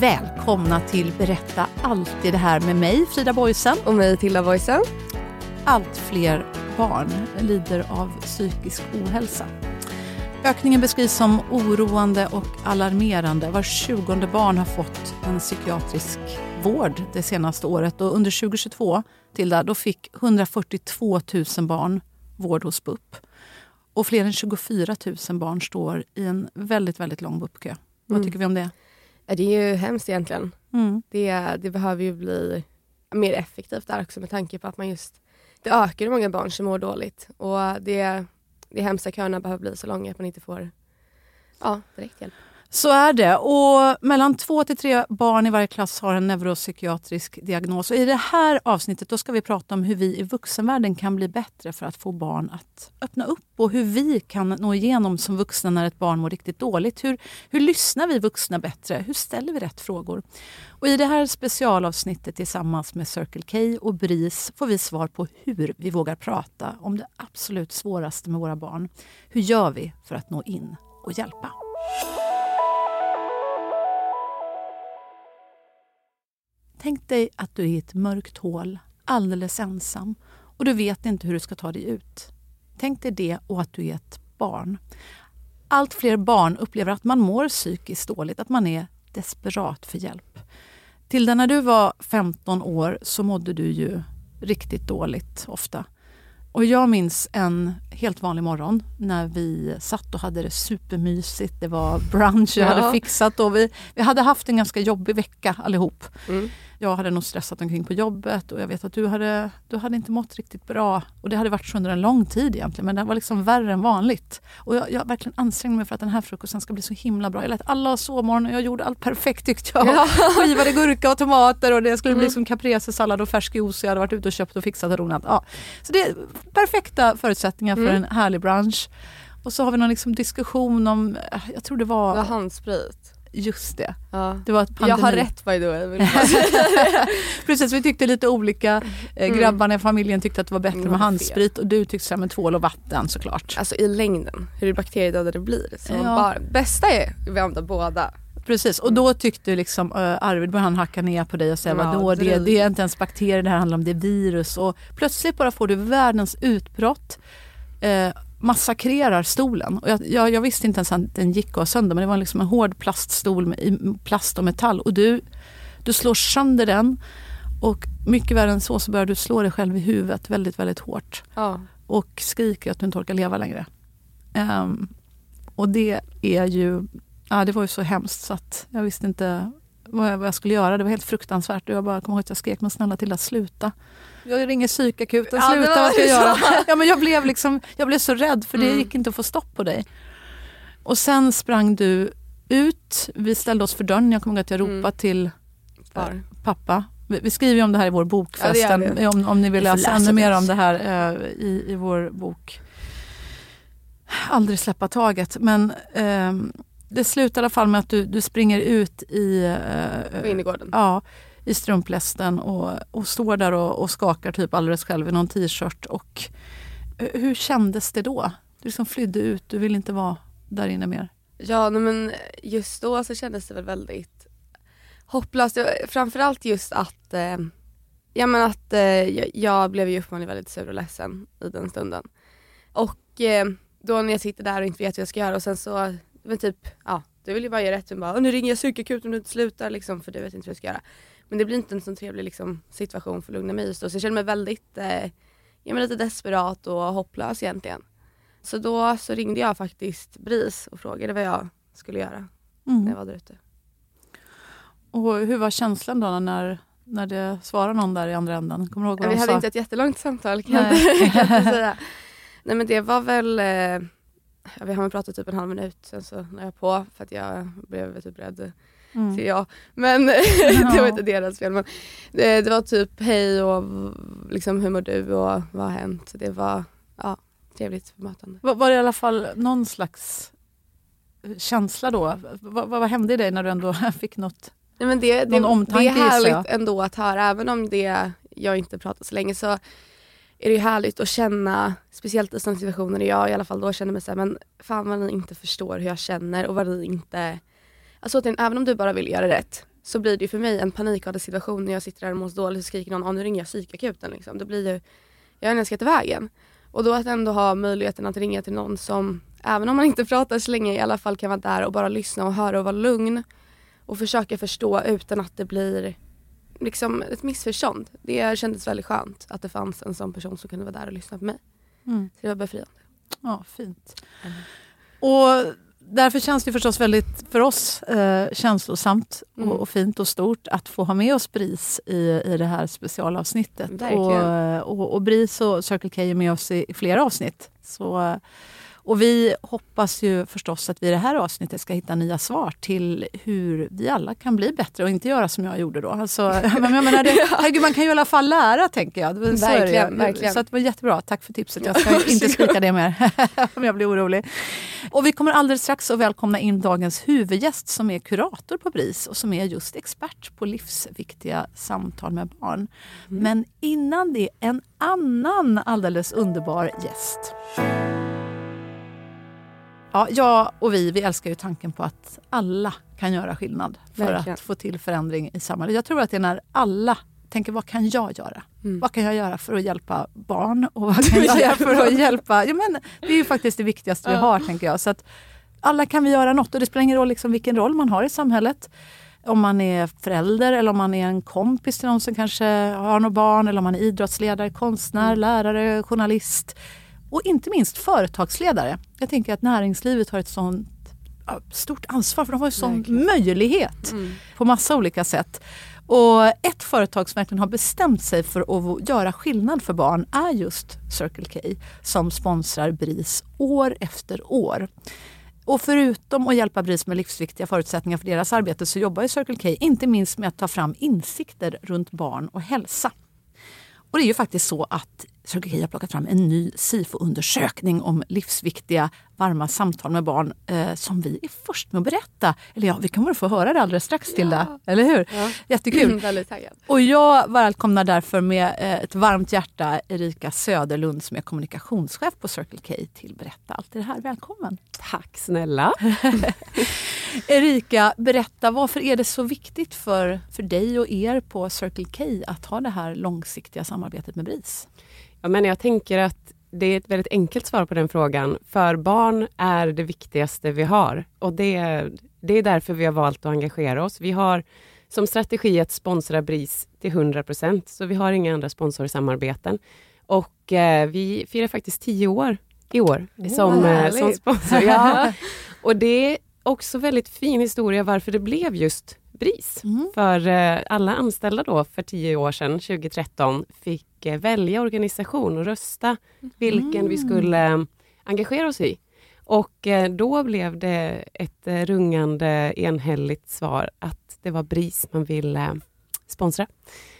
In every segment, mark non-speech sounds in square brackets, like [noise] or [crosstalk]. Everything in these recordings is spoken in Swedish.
Välkomna till Berätta alltid det här med mig, Frida Boysen. Och mig, Tilda Boysen. Allt fler barn lider av psykisk ohälsa. Ökningen beskrivs som oroande och alarmerande. Var tjugonde barn har fått en psykiatrisk vård det senaste året. Och under 2022 Tilda, då fick 142 000 barn vård hos BUP. Och fler än 24 000 barn står i en väldigt, väldigt lång BUP-kö. Vad Mm. tycker vi om det? Det är ju hemskt egentligen. Mm. Det, det behöver ju bli mer effektivt där också med tanke på att man just det ökar hur många barn som mår dåligt. Och det, det hemska köerna behöver bli så långa att man inte får ja, direkt hjälp. Så är det. Och mellan två till tre barn i varje klass har en neuropsykiatrisk diagnos. Och I det här avsnittet då ska vi prata om hur vi i vuxenvärlden kan bli bättre för att få barn att öppna upp och hur vi kan nå igenom som vuxna när ett barn mår riktigt dåligt. Hur, hur lyssnar vi vuxna bättre? Hur ställer vi rätt frågor? Och I det här specialavsnittet tillsammans med Circle K och BRIS får vi svar på hur vi vågar prata om det absolut svåraste med våra barn. Hur gör vi för att nå in och hjälpa? Tänk dig att du är i ett mörkt hål, alldeles ensam och du vet inte hur du ska ta dig ut. Tänk dig det och att du är ett barn. Allt fler barn upplever att man mår psykiskt dåligt, att man är desperat för hjälp. Tilda, när du var 15 år så mådde du ju riktigt dåligt ofta. Och jag minns en helt vanlig morgon när vi satt och hade det supermysigt. Det var brunch jag hade Ja. fixat och vi, vi hade haft en ganska jobbig vecka allihop. Mm. Jag hade nog stressat omkring på jobbet och jag vet att du hade, du hade inte mått riktigt bra. Och det hade varit så under en lång tid egentligen, men det var liksom värre än vanligt. Och jag, jag verkligen ansträngde mig för att den här frukosten ska bli så himla bra. Jag lät alla ha sovmorgon och jag gjorde allt perfekt tyckte jag. Ja. [laughs] Skivade gurka och tomater och det skulle bli Mm. som caprese-sallad och färsk juice. Jag hade varit ute och köpt och fixat och ronat. Ja. Så det är perfekta förutsättningar för Mm. en härlig brunch. Och så har vi någon liksom diskussion om, eh, jag tror det var, Vad handsprit. Just det. Ja. Det var Jag har rätt by the way. [laughs] Precis, vi tyckte lite olika. Eh, Mm. Grabbarna i familjen tyckte att det var bättre Mm, med handsprit och du tyckte så med tvål och vatten såklart. alltså i längden, hur bakteriedöda det blir. Så Ja. bara, bästa är att vi använder båda. Precis, och då tyckte liksom uh, Arvid började han hacka ner på dig och säga Ja, vadå, det, det är inte ens bakterier det här handlar om, det är virus. Och plötsligt bara får du världens utbrott. Eh, massakrerar stolen. Och jag, jag, jag visste inte ens att den gick att sönder men det var liksom en hård plaststol med, plast och metall. Och du, du slår sönder den och mycket värre än så så börjar du slå dig själv i huvudet väldigt, väldigt hårt. Ja. och skriker att du inte orkar leva längre. Ehm, och det är ju, ja det var ju så hemskt så att jag visste inte vad jag, vad jag skulle göra. Det var helt fruktansvärt och jag bara kommer ihåg att jag skrek men snälla till att sluta. Jag ringer psykakuten, Ja, sluta var vad ska jag göra? Ja, men jag, blev liksom, jag blev så rädd för det Mm. gick inte att få stopp på dig. Och sen sprang du ut, vi ställde oss för dörren, jag kommer ihåg att jag Mm. ropade till Var. pappa. Vi, vi skriver ju om det här i vår bok Ja, om, om ni vill läsa läsa ännu mer om det här eh, i, i vår bok. Aldrig släppa taget. Men ehm, det slutar i alla fall med att du, du springer ut i, eh, innergården. ja, i strumplästen och, och står där och, och skakar typ alldeles själv i någon t-shirt. Och, eh, hur kändes det då? Du liksom flydde ut, du vill inte vara där inne mer. Ja men just då så kändes det väl väldigt hopplöst. Framförallt just att, eh, ja, men att eh, jag, jag blev ju uppenbarligen väldigt sur och ledsen i den stunden. Och eh, då när jag sitter där och inte vet vad jag ska göra och sen så, men typ, ja, du vill ju bara göra rätt. Men bara, nu ringer jag psykakuten om du inte slutar liksom, för du vet inte vad jag ska göra. Men det blir inte en sån trevlig liksom, situation för att lugna mig just då. Så jag känner mig väldigt, eh, ja, men lite desperat och hopplös egentligen. Så då så ringde jag faktiskt BRIS och frågade vad jag skulle göra Mm. när jag var där ute. Och hur var känslan då när, när det svarade någon där i andra änden? Kommer du ihåg vad Vi de hade sa? inte ett jättelångt samtal kan jag Nej. kan jag inte säga. Nej men det var väl, eh, vi har pratat typ en halv minut, sen så la jag på för att jag blev typ rädd, Mm. ser jag. Men [laughs] det var inte deras fel. Men det, det var typ hej och liksom hur mår du och vad har hänt? Det var ja, trevligt bemötande. Var, var det i alla fall någon slags känsla då? Vad, vad, hände i dig när du ändå [laughs] fick något? Nej, men det, det, Någon omtanke, det är härligt ändå att höra, även om det, jag inte pratat så länge så är det ju härligt att känna, speciellt i sådana situationer där jag i alla fall då känner mig såhär, men fan vad ni inte förstår hur jag känner och vad ni inte... Alltså att även om du bara vill göra rätt så blir det ju för mig en panikartad situation när jag sitter där och mår dåligt och skriker någon, ah, nu ringer jag psykakuten liksom. Det blir ju, jag har nästan till vägen. Och då att ändå ha möjligheten att ringa till någon som, även om man inte pratar så länge, i alla fall kan vara där och bara lyssna och höra och vara lugn och försöka förstå utan att det blir liksom ett missförstånd. Det kändes väldigt skönt att det fanns en sån person som kunde vara där och lyssna på mig. Mm. Så det var befriande. Ja, fint. Och därför känns det förstås väldigt, för oss, eh, känslosamt Mm. och, fint och stort att få ha med oss BRIS i, i det här specialavsnittet. Verkligen. Och, och, och BRIS och Circle K är med oss i, i flera avsnitt. Så, och vi hoppas ju förstås att vi i det här avsnittet ska hitta nya svar till hur vi alla kan bli bättre och inte göra som jag gjorde då. Alltså, [laughs] men jag menar det, herregud, man kan ju i alla fall lära tänker jag. Så. Verkligen, verkligen. Så att det var jättebra, tack för tipset. Jag ska [laughs] inte skrika det mer [laughs] om jag blir orolig. Och vi kommer alldeles strax att välkomna in dagens huvudgäst som är kurator på BRIS och som är just expert på livsviktiga samtal med barn. Men innan det en annan alldeles underbar gäst. Ja, jag och vi, vi älskar ju tanken på att alla kan göra skillnad för Verkligen. att få till förändring i samhället. Jag tror att det är när alla tänker vad kan jag göra? Mm. Vad kan jag göra för att hjälpa barn? Och vad kan [laughs] jag göra för att hjälpa... Ja, men det är ju faktiskt det viktigaste vi har, tänker jag. Så att alla kan vi göra något och det spelar ingen roll liksom vilken roll man har i samhället. Om man är förälder eller om man är en kompis till någon som kanske har något barn eller om man är idrottsledare, konstnär, lärare, journalist och inte minst företagsledare. Jag tänker att näringslivet har ett sånt stort ansvar för de har ju sån Verkligen. möjlighet Mm. på massa olika sätt. Och ett företag som verkligen har bestämt sig för att göra skillnad för barn är just Circle K som sponsrar BRIS år efter år. Och förutom att hjälpa BRIS med livsviktiga förutsättningar för deras arbete så jobbar ju Circle K inte minst med att ta fram insikter runt barn och hälsa. Och det är ju faktiskt så att Circle K har plockat fram en ny SIFO-undersökning om livsviktiga varma samtal med barn eh, som vi är först med att berätta. Eller ja, vi kommer att få höra det alldeles strax Tilda, eller hur? Ja. Jättekul. [laughs] Taggad. Och jag välkomnar därför med eh, ett varmt hjärta Erika Söderlund som är kommunikationschef på Circle K till Berätta allt det här. Välkommen! Tack snälla. [laughs] [laughs] Erika, berätta varför är det så viktigt för, för dig och er på Circle K att ha det här långsiktiga samarbetet med BRIS? Ja, men jag tänker att det är ett väldigt enkelt svar på den frågan. För barn är det viktigaste vi har och det, det är därför vi har valt att engagera oss. Vi har som strategi att sponsra BRIS till 100 procent, så vi har inga andra sponsorsamarbeten. Och eh, vi firar faktiskt tio år i år som, vad eh, som sponsor. Ja. [laughs] Och det är också väldigt fin historia varför det blev just BRIS. Mm. För eh, alla anställda då för tio år sedan, 2013, fick eh, välja organisation och rösta vilken vi skulle eh, engagera oss i. Och då blev det ett rungande enhälligt svar att det var BRIS man ville sponsra.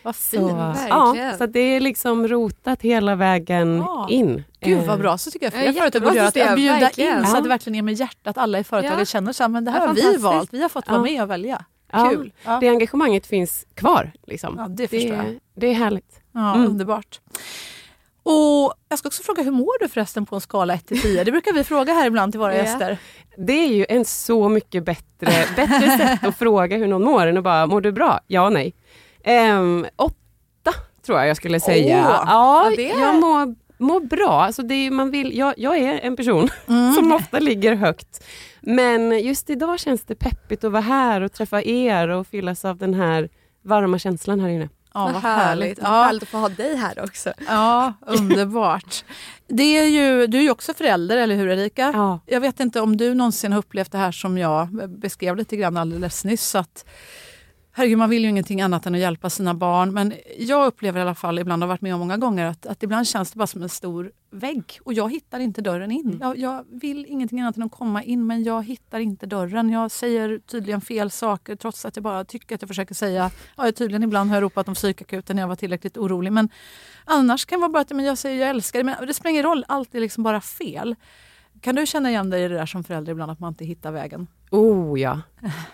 Vad Så, fint! ja, Verkligen. så det är liksom rotat hela vägen Ja. in. Gud vad bra, så tycker jag fler Ja, företag borde göra. Att bjuda verkligen. in så att Ja. det verkligen är med hjärtat alla i företaget Ja. känner så här, men det här Ja, har vi valt, vi har fått vara Ja. med och välja. Ja, Kul! Ja. Det engagemanget finns kvar. Liksom. Ja, det förstår jag. det, det är härligt. Ja, Mm. Underbart. Och jag ska också fråga, hur mår du förresten på en skala 1 till 10? Det brukar vi fråga här ibland till våra Ja. gäster. Det är ju en så mycket bättre, bättre sätt att fråga hur någon mår än att bara, mår du bra? Ja, nej. Ehm, åtta tror jag jag skulle säga. Åh, ja, ja, det jag mår Må bra. Alltså det är, man vill, jag, jag är en person [laughs] som ofta ligger högt. Men just idag känns det peppigt att vara här och träffa er och fyllas av den här varma känslan här inne. Ja, vad härligt. Ja, Härligt att få ha dig här också. ja, underbart. Det är ju, du är ju också förälder, eller hur Erika? Ja. Jag vet inte om du någonsin har upplevt det här som jag beskrev lite grann alldeles nyss. Att, herregud, man vill ju ingenting annat än att hjälpa sina barn. Men jag upplever i alla fall, ibland har varit med om många gånger, att, att ibland känns det bara som en stor vägg och jag hittar inte dörren in. Jag, jag vill ingenting annat än att komma in men jag hittar inte dörren. Jag säger tydligen fel saker trots att jag bara tycker att jag försöker säga... Ja, jag tydligen ibland har jag ropat om psykakuten när jag var tillräckligt orolig. Men annars kan det vara bara att men jag säger jag älskar dig. Men det spelar ingen roll, allt är liksom bara fel. Kan du känna igen dig i det där som förälder ibland, att man inte hittar vägen? Oh ja.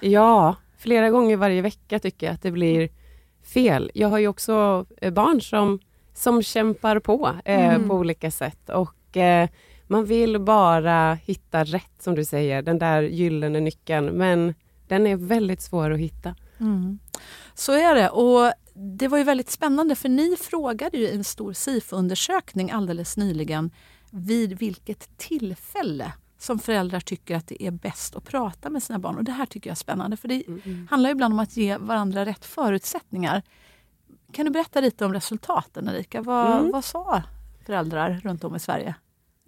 Ja, flera gånger varje vecka tycker jag att det blir fel. Jag har ju också eh, barn som, som kämpar på eh, Mm. på olika sätt. Och eh, man vill bara hitta rätt, som du säger, den där gyllene nyckeln. Men den är väldigt svår att hitta. Så är det. Och det var ju väldigt spännande för ni frågade ju i en stor SIFO-undersökning alldeles nyligen vid vilket tillfälle som föräldrar tycker att det är bäst att prata med sina barn. Och Det här tycker jag är spännande för det handlar ju ibland om att ge varandra rätt förutsättningar. Kan du berätta lite om resultaten Erika? Vad, Mm. vad sa föräldrar runt om i Sverige?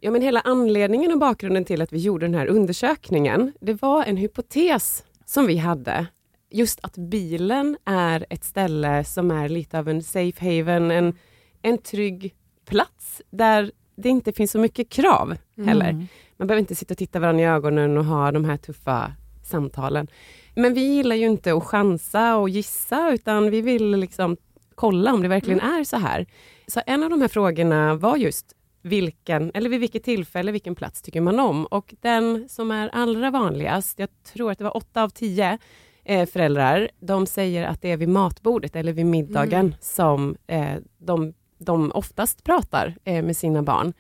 Ja, men hela anledningen och bakgrunden till att vi gjorde den här undersökningen, det var en hypotes som vi hade. Just att bilen är ett ställe som är lite av en safe haven, en, en trygg plats där det inte finns så mycket krav heller. Man behöver inte sitta och titta varandra i ögonen och ha de här tuffa samtalen. Men vi gillar ju inte att chansa och gissa utan vi vill liksom kolla om det verkligen är så här. Så en av de här frågorna var just vilken, eller vid vilket tillfälle, vilken plats tycker man om? Och den som är allra vanligast, jag tror att det var åtta av tio eh, föräldrar, de säger att det är vid matbordet eller vid middagen som eh, de, de oftast pratar eh, med sina barn.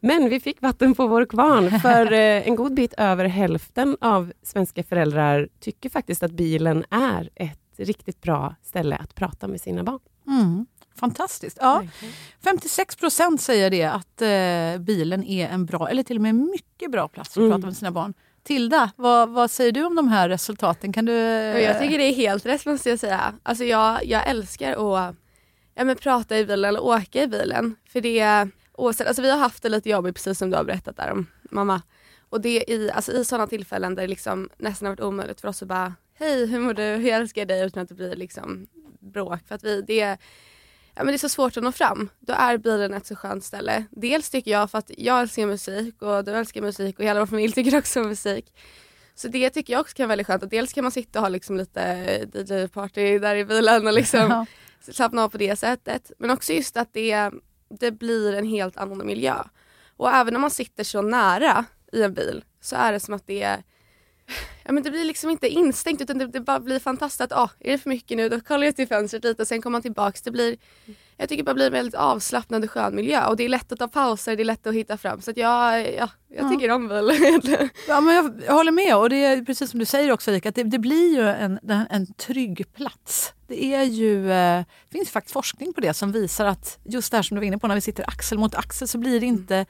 Men vi fick vatten på vår kvarn, för [laughs] eh, en god bit över hälften av svenska föräldrar tycker faktiskt att bilen är ett riktigt bra ställe att prata med sina barn. Mm. Fantastiskt. Ja. 56 procent säger det, att eh, bilen är en bra, eller till och med mycket bra plats att Mm. prata med sina barn. Tilda, vad, vad säger du om de här resultaten? Kan du... Jag tycker det är helt rätt måste jag säga. Alltså jag, jag älskar att ja, men prata i bilen eller åka i bilen. För det, oavsett, alltså vi har haft det lite jobbigt precis som du har berättat där om mamma. Och det i, alltså i sådana tillfällen där det liksom nästan har varit omöjligt för oss att bara Hej hur mår du? hur älskar dig utan att det blir liksom bråk. För att vi, det, ja, men det är så svårt att nå fram. Då är bilen ett så skönt ställe. Dels tycker jag för att jag älskar musik och du älskar musik och hela vår familj [laughs] tycker också om musik. Så det tycker jag också kan vara väldigt skönt. Att dels kan man sitta och ha liksom lite DJ-party där i bilen och liksom [laughs] Ja. slappna av på det sättet. Men också just att det, det blir en helt annan miljö. Och även om man sitter så nära i en bil så är det som att det Ja, men det blir liksom inte instängt utan det, det bara blir fantastiskt att ah, är det för mycket nu då kollar jag i fönstret lite och sen kommer man tillbaks. Det blir, jag tycker bara blir en väldigt avslappnad och skön miljö och det är lätt att ta pauser, det är lätt att hitta fram. Så att jag, ja, jag tycker om [laughs] egentligen. Ja, men jag, jag håller med. Och det är precis som du säger också Erika, att det, det blir ju en, en, trygg plats. Det, är ju, eh, det finns faktiskt forskning på det som visar att just det här som du var inne på, när vi sitter axel mot axel så blir det inte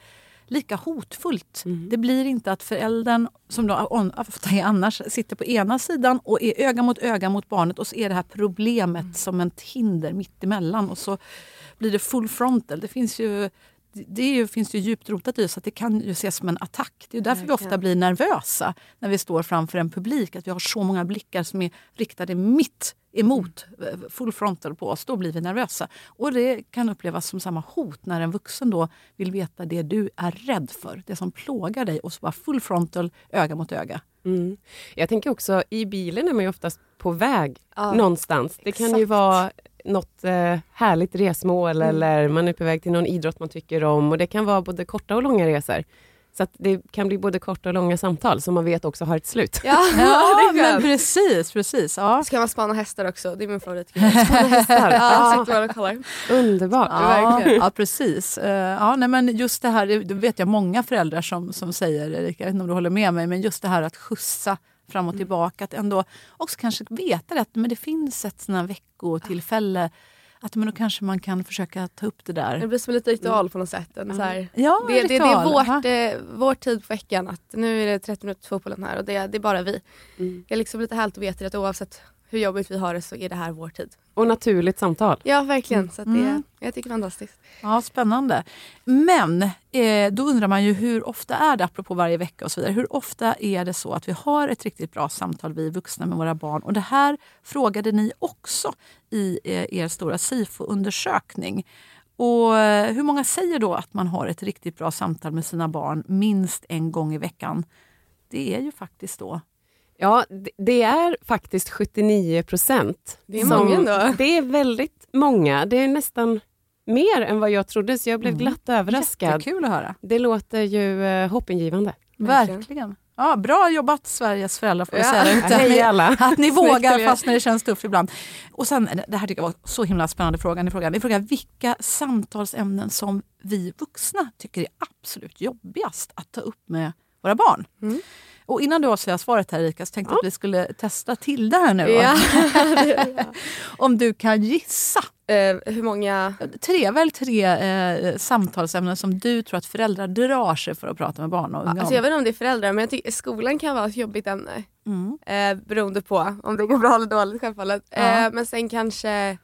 lika hotfullt. Det blir inte att föräldern, som on- ofta är annars, sitter på ena sidan och är öga mot öga mot barnet och så är det här problemet som ett hinder mitt emellan och så blir det full frontal. Det finns ju det ju, finns ju djupt rotat i oss att det kan ju ses som en attack. Det är därför vi ofta blir nervösa när vi står framför en publik. Att vi har så många blickar som är riktade mitt emot, eh, full frontal på oss. Då blir vi nervösa. Och det kan upplevas som samma hot när en vuxen då vill veta det du är rädd för. Det som plågar dig och så bara full frontal, öga mot öga. Mm. Jag tänker också, i bilen är man ju oftast på väg Ja, någonstans. Det kan ju exakt. vara något eh, härligt resmål eller man är på väg till någon idrott man tycker om och det kan vara både korta och långa resor. Så att det kan bli både korta och långa samtal som man vet också har ett slut. Ja, [laughs] Ja, men precis. precis ja. Så kan man spana hästar också, det är min favoritgrej. [laughs] Hästar. ja, man och kollar. Underbart. Ja, ja precis. Eh, Ja, nej, men just det här, det vet jag många föräldrar som, som säger, Erika, jag vet inte om du håller med mig, men just det här att skjutsa fram och tillbaka, att ändå också kanske veta det, att men det finns ett sånt här veckotillfälle att men då kanske man kan försöka ta upp det Det där. blir som lite ritual på något sätt. En, så här, Ja, det, det, det är vårt, eh, vår tid på veckan att nu är det 30 minuter fotbollen här och det, det är bara vi. Mm. Det är liksom lite härligt att veta att oavsett hur jobbigt vi har det så är det här vår tid. Och naturligt samtal. Ja verkligen, så att det, Mm. jag tycker det är fantastiskt. Ja, spännande. Men eh, då undrar man ju hur ofta är det, apropå varje vecka och så vidare, hur ofta är det så att vi har ett riktigt bra samtal, vi vuxna med våra barn? Och det här frågade ni också i eh, er stora SIFO-undersökning. Och eh, hur många säger då att man har ett riktigt bra samtal med sina barn minst en gång i veckan? Det är ju faktiskt då Ja, det- är faktiskt 79 procent. Det är många ändå. Det är väldigt många. Det är nästan mer än vad jag trodde, så jag blev glatt överraskad. jättekul att höra. Det låter ju eh, hoppingivande. Verkligen. Verkligen. Ja, bra jobbat Sveriges föräldrar får jag Ja. säga. ute. [laughs] Hej alla! Att ni vågar fast när det känns tufft ibland. Och sen, det här tycker jag var så himla spännande fråga. Ni frågar, ni frågar vilka samtalsämnen som vi vuxna tycker är absolut jobbigast att ta upp med våra barn. Mm. Och innan du avslöjar svaret här Erika så tänkte jag att vi skulle testa till det här nu. Ja. [laughs] Om du kan gissa. eh, hur många... Tre, väl tre eh, samtalsämnen som du tror att föräldrar drar sig för att prata med barn och unga Alltså om. jag vet inte om det är föräldrar men jag tycker skolan kan vara ett jobbigt ämne. Mm. Eh, beroende på om det går bra eller dåligt självfallet. Ja. Eh, men sen kanske,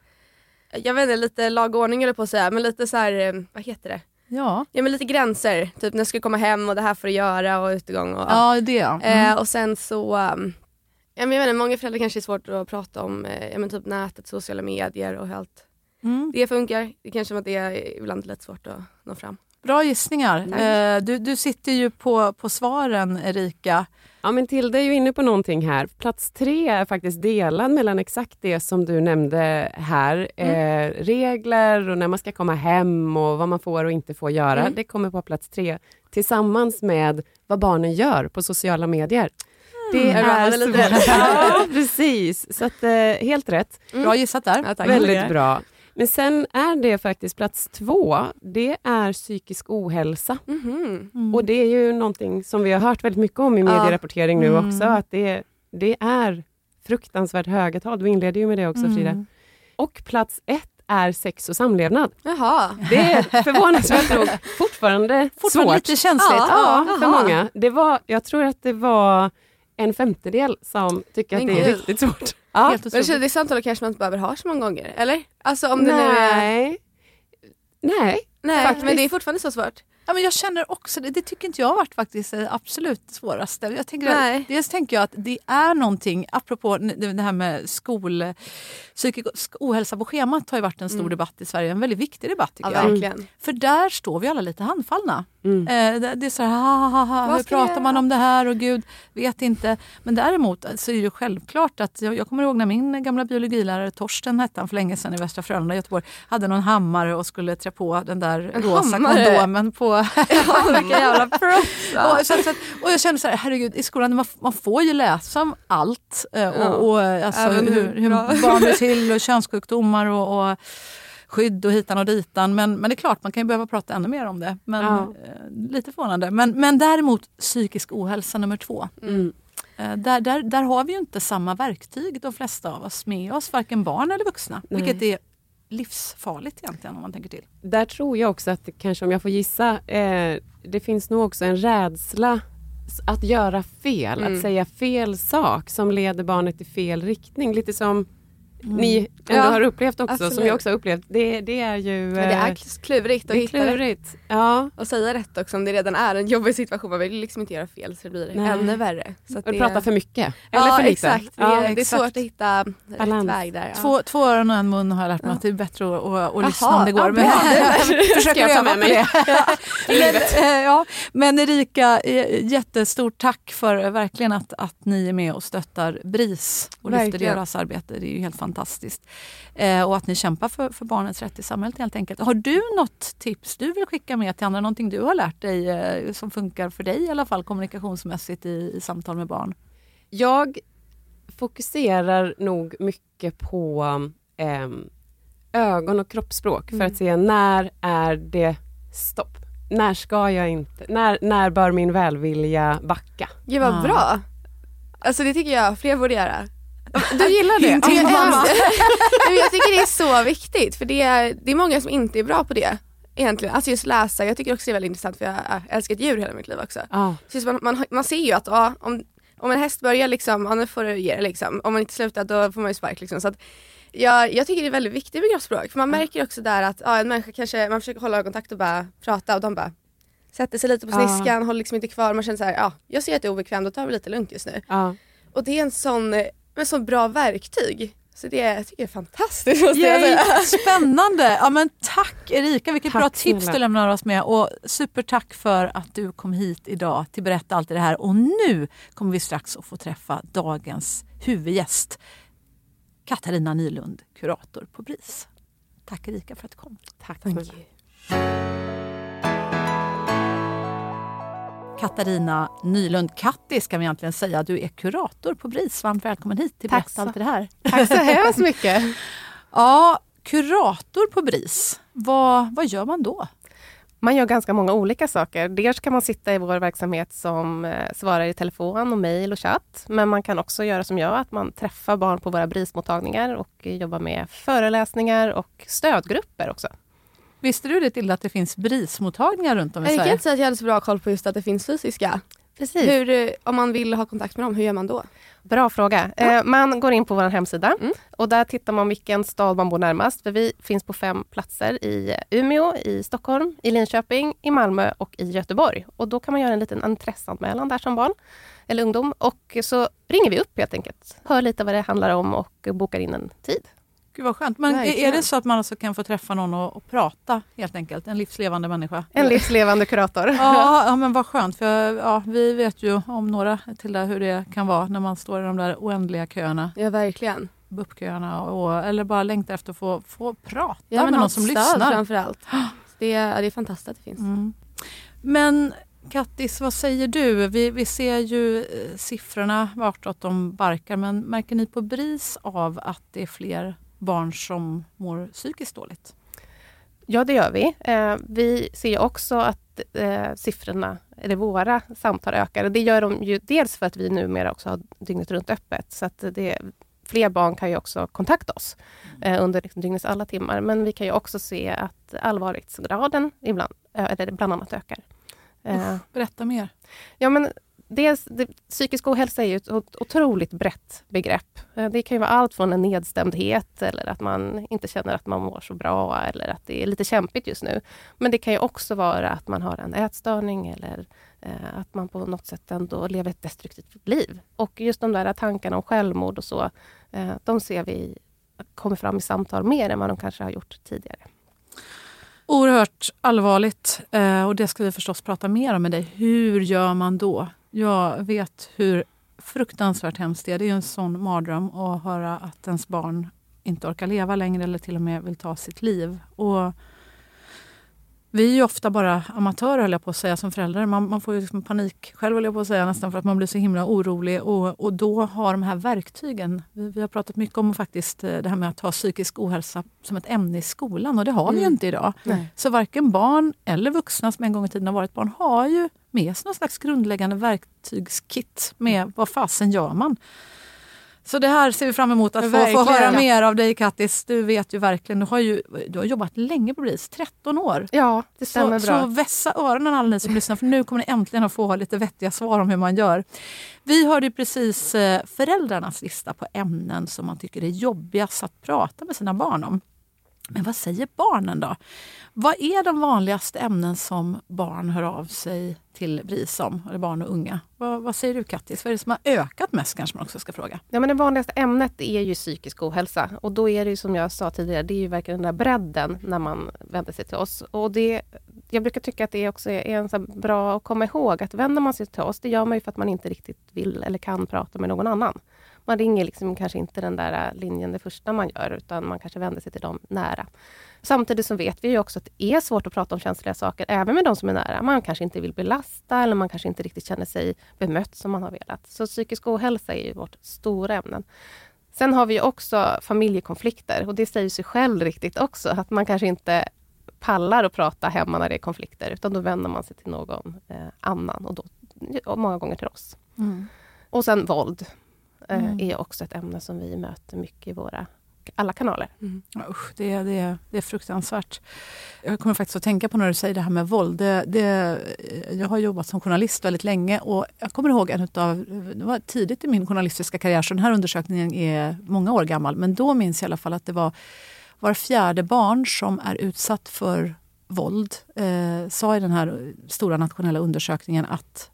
jag vet inte, lite lag och ordning eller på att säga, men lite så här, eh, vad heter det? Ja, Ja men lite gränser, typ när jag ska komma hem och det här får du göra och utegång och ja det ja. Mm. eh, Och sen så, um, ja, men jag inte, många föräldrar kanske är svårt att prata om eh, ja, men typ nätet, sociala medier och allt Mm. det funkar. Det kanske med att det är ibland lite svårt att nå fram. Bra gissningar. Eh, du, du sitter ju på, på svaren, Erika. Ja, men Tilde är ju inne på någonting här. Plats tre är faktiskt delad mellan exakt det som du nämnde här. Mm. Eh, regler och när man ska komma hem och vad man får och inte får göra. Mm. Det kommer på plats tre tillsammans med vad barnen gör på sociala medier. Det Jag är så- rätt. [laughs] Ja, precis. Så att, eh, helt rätt. Bra gissat där. Ja. Väldigt bra. Men sen är det faktiskt plats två. Det är psykisk ohälsa. Mhm. Mm. Och det är ju någonting som vi har hört väldigt mycket om i medierapportering nu Mm. också, att det, det är fruktansvärt höga tal. Du inledde ju med det också Frida. Mm. Och plats ett är sex och samlevnad. Jaha. Det är förvånansvärt nog fortfarande, Fortfarande svårt. lite känsligt. Ja, Ja, för många. Det var, jag tror att det var en femtedel som tycker att det är gud. riktigt svårt. Ja. Helt Men det samtalet kanske man inte behöver ha så många gånger, eller? Alltså om det nu är... Nej. Nej. Nej, faktiskt. men det är fortfarande så svårt. Ja, men jag känner också det. Det tycker inte jag har varit faktiskt det absolut svåraste. Jag tänker Nej. att, dels tänker jag att det är någonting, apropå det här med skol, psykisk ohälsa på schemat har ju varit en stor debatt i Sverige. En väldigt viktig debatt tycker Mm. Ja, jag. verkligen. För där står vi alla lite handfallna. Mm. Eh, det, är så här, ha, ha, ha, hur jag pratar man om det här och gud, vet inte. Men däremot så är det ju självklart att jag, jag kommer ihåg när min gamla biologilärare Torsten hette han för länge sedan i Västra Frölunda i Göteborg, hade någon hammare och skulle trä på den där En rosa hammare? kondomen på [laughs] Vilka jävla proffs. och, så, så, och jag kände så här, herregud, i skolan man, man får ju läsa om allt. eh, Ja. Och, och, alltså, Även hur, hur barn blir till [laughs] och könssjukdomar och, och skydd och hitan och ditan. Men, men det är klart, man kan ju behöva prata ännu mer om det. Men, Ja. eh, lite förvånande. Men, men däremot psykisk ohälsa nummer två. Mm. Eh, där, där, där har vi ju inte samma verktyg de flesta av oss med oss, varken barn eller vuxna. Nej. Vilket är livsfarligt egentligen om man tänker till. Där tror jag också att, kanske om jag får gissa, eh, det finns nog också en rädsla att göra fel, Mm. att säga fel sak som leder barnet i fel riktning. Lite som ni ändå Ja, har upplevt också, som absolut. jag också har upplevt. Det, det är ju Men det eh, är klurigt att det är hitta rätt. klurigt. Ja. Och säga rätt också om det redan är en jobbig situation. Man vill liksom inte göra fel så det blir Nej. ännu värre. Så att Och det... prata för mycket. Eller ja, för lite. exakt. Det, Ja, är, det är exakt. svårt att hitta Balans. rätt väg där. Ja. Två, två öron och en mun har jag lärt mig Ja. att det är bättre att, att Jaha, lyssna om det går. ja, men [laughs] försöker jag ta med mig. det. [laughs] men, eh, ja. men Erika, eh, jättestort tack för eh, verkligen att, att ni är med och stöttar BRIS och lyfter deras arbete. Det är ju helt fantastiskt. Eh, och att ni kämpar för, för barnens rätt i samhället helt enkelt. Har du något tips du vill skicka med till andra? Någonting du har lärt dig eh, som funkar för dig i alla fall kommunikationsmässigt i, i samtal med barn? Jag fokuserar nog mycket på ehm, ögon och kroppsspråk Mm. för att se när är det stopp. När ska jag inte, när, när bör min välvilja backa? Gud vad Ja. bra. Alltså det tycker jag fler borde göra. Du gillar det? Din jag, älskar- [laughs] jag tycker det är så viktigt för det är, det är många som inte är bra på det. Egentligen. Alltså just läsa, jag tycker också det är väldigt intressant för jag har älskat djur hela mitt liv också. Ja. Så man, man, man ser ju att ja, om, om en häst börjar liksom, ja, nu får du ge det liksom. Om man inte slutar då får man ju spark liksom. Så att, jag, jag tycker det är väldigt viktigt med kroppsspråk för man märker också där att ja, en människa kanske, man försöker hålla ögonkontakt och bara prata och de bara sätter sig lite på Ja. sniskan, håller liksom inte kvar. Man känner så här, ja jag ser att det är obekvämt, då tar vi lite lugnt just nu. Ja. Och det är en sån, en sån bra verktyg. Så det jag tycker jag är fantastiskt [laughs] måste jag Yay, säga. spännande! Ja, men tack Erika, vilket Tack bra tips snälla. du lämnar oss med. Och supertack för att du kom hit idag till Berätta allt det här. Och nu kommer vi strax att få träffa dagens huvudgäst. Katarina Nylund, kurator på BRIS. Tack Erika för att du kom. Tack. Thank Katarina Nylund, Katti ska vi egentligen säga. Du är kurator på BRIS. Varmt välkommen hit till Berätta allt det här. Tack så hemskt mycket. [laughs] Ja, kurator på BRIS. Vad, vad gör man då? Man gör ganska många olika saker. Dels kan man sitta i vår verksamhet som eh, svarar i telefon och mejl och chatt. Men man kan också göra som jag, att man träffar barn på våra BRIS-mottagningar och jobbar med föreläsningar och stödgrupper också. Visste du det till att det finns BRIS-mottagningar runt om i Jag kan Sverige? inte säga att jag hade så bra koll på just att det finns fysiska. Precis. Hur, eh, om man vill ha kontakt med dem, hur gör man då? Bra fråga. Eh, man går in på vår hemsida Mm. och där tittar man vilken stad man bor närmast. För vi finns på fem platser i Umeå, i Stockholm, i Linköping, i Malmö och i Göteborg. Och då kan man göra en liten intresseanmälan där som barn eller ungdom och så ringer vi upp helt enkelt. Hör lite vad det handlar om och bokar in en tid. Gud vad skönt. Men är- är Verkligen. det så att man alltså kan få träffa någon och, och prata helt enkelt? En livslevande människa? En livslevande kurator. Ja, ja men vad skönt. För ja, vi vet ju om några till det, hur det kan vara när man står i de där oändliga köerna. Ja verkligen. BUP-köerna och, eller bara längtar efter att få, få prata Ja, med någon som stöd lyssnar. framför allt. [gasps] Det är, det är fantastiskt att det finns. Mm. Men Kattis, vad säger du? Vi, vi ser ju eh, siffrorna vartåt de barkar men märker ni på BRIS av att det är fler barn som mår psykiskt dåligt? Ja, det gör vi. Eh, vi ser också att eh, siffrorna, eller våra samtal ökar. Och Det gör de ju dels för att vi numera också har dygnet runt öppet. Så att det, fler barn kan ju också kontakta oss eh, under liksom dygnets alla timmar. Men vi kan ju också se att allvarlighetsgraden ibland, ö- eller bland annat ökar. Eh, Berätta mer. Ja, men dels, det, psykisk ohälsa är ju ett otroligt brett begrepp. Eh, det kan ju vara allt från en nedstämdhet eller att man inte känner att man mår så bra eller att det är lite kämpigt just nu. Men det kan ju också vara att man har en ätstörning eller eh, att man på något sätt ändå lever ett destruktivt liv. Och just de där tankarna om självmord och så, eh, de ser vi kommer fram i samtal mer än vad de kanske har gjort tidigare. Oerhört allvarligt eh, och det ska vi förstås prata mer om med dig. Hur gör man då? Jag vet hur fruktansvärt hemskt det är. Det är en sån mardröm att höra att ens barn inte orkar leva längre eller till och med vill ta sitt liv. Och vi är ju ofta bara amatörer höll jag på att säga som föräldrar. Man, man får ju liksom panik själv höll jag på att säga nästan för att man blir så himla orolig. Och, och då har de här verktygen, vi, vi har pratat mycket om faktiskt eh, det här med att ha psykisk ohälsa som ett ämne i skolan och det har vi ju Mm. inte idag. Nej. Så varken barn eller vuxna som en gång i tiden har varit barn har ju med någon slags grundläggande verktygskit med vad fasen gör man. Så det här ser vi fram emot att få, få höra mer av dig Kattis. Du vet ju verkligen, du har ju du har jobbat länge på BRIS, 13 år. Ja, det stämmer Så, bra. så vässa öronen alla ni som lyssnar för nu kommer ni äntligen att få lite vettiga svar om hur man gör. Vi hörde ju precis eh, föräldrarnas lista på ämnen som man tycker är jobbigast att prata med sina barn om. Men vad säger barnen då? Vad är de vanligaste ämnen som barn hör av sig till BRIS om, eller barn och unga? Vad, vad säger du Kattis? Vad är det som har ökat mest kanske man också ska fråga? Ja, men det vanligaste ämnet är ju psykisk ohälsa. Och då är det ju som jag sa tidigare, det är ju verkligen den där bredden när man vänder sig till oss. Och det, jag brukar tycka att det också är en så bra att komma ihåg att vänder man sig till oss, det gör man ju för att man inte riktigt vill eller kan prata med någon annan. Man ringer liksom kanske inte den där linjen det första man gör, utan man kanske vänder sig till dem nära. Samtidigt så vet vi ju också att det är svårt att prata om känsliga saker, även med de som är nära. Man kanske inte vill belasta eller man kanske inte riktigt känner sig bemött som man har velat. Så psykisk ohälsa är ju vårt stora ämne. Sen har vi också familjekonflikter och det säger sig själv riktigt också, att man kanske inte pallar att prata hemma när det är konflikter, utan då vänder man sig till någon eh, annan och då och många gånger till oss. Och sen våld. Eh, Mm. är också ett ämne som vi möter mycket i våra alla kanaler. Mm. Usch, det, är- det, det är fruktansvärt. Jag kommer faktiskt att tänka på när du säger det här med våld. Det, det, jag har jobbat som journalist väldigt länge och jag kommer ihåg en utav, det var tidigt i min journalistiska karriär, så den här undersökningen är många år gammal, men då minns jag i alla fall att det var var fjärde barn som är utsatt för våld eh, sa i den här stora nationella undersökningen att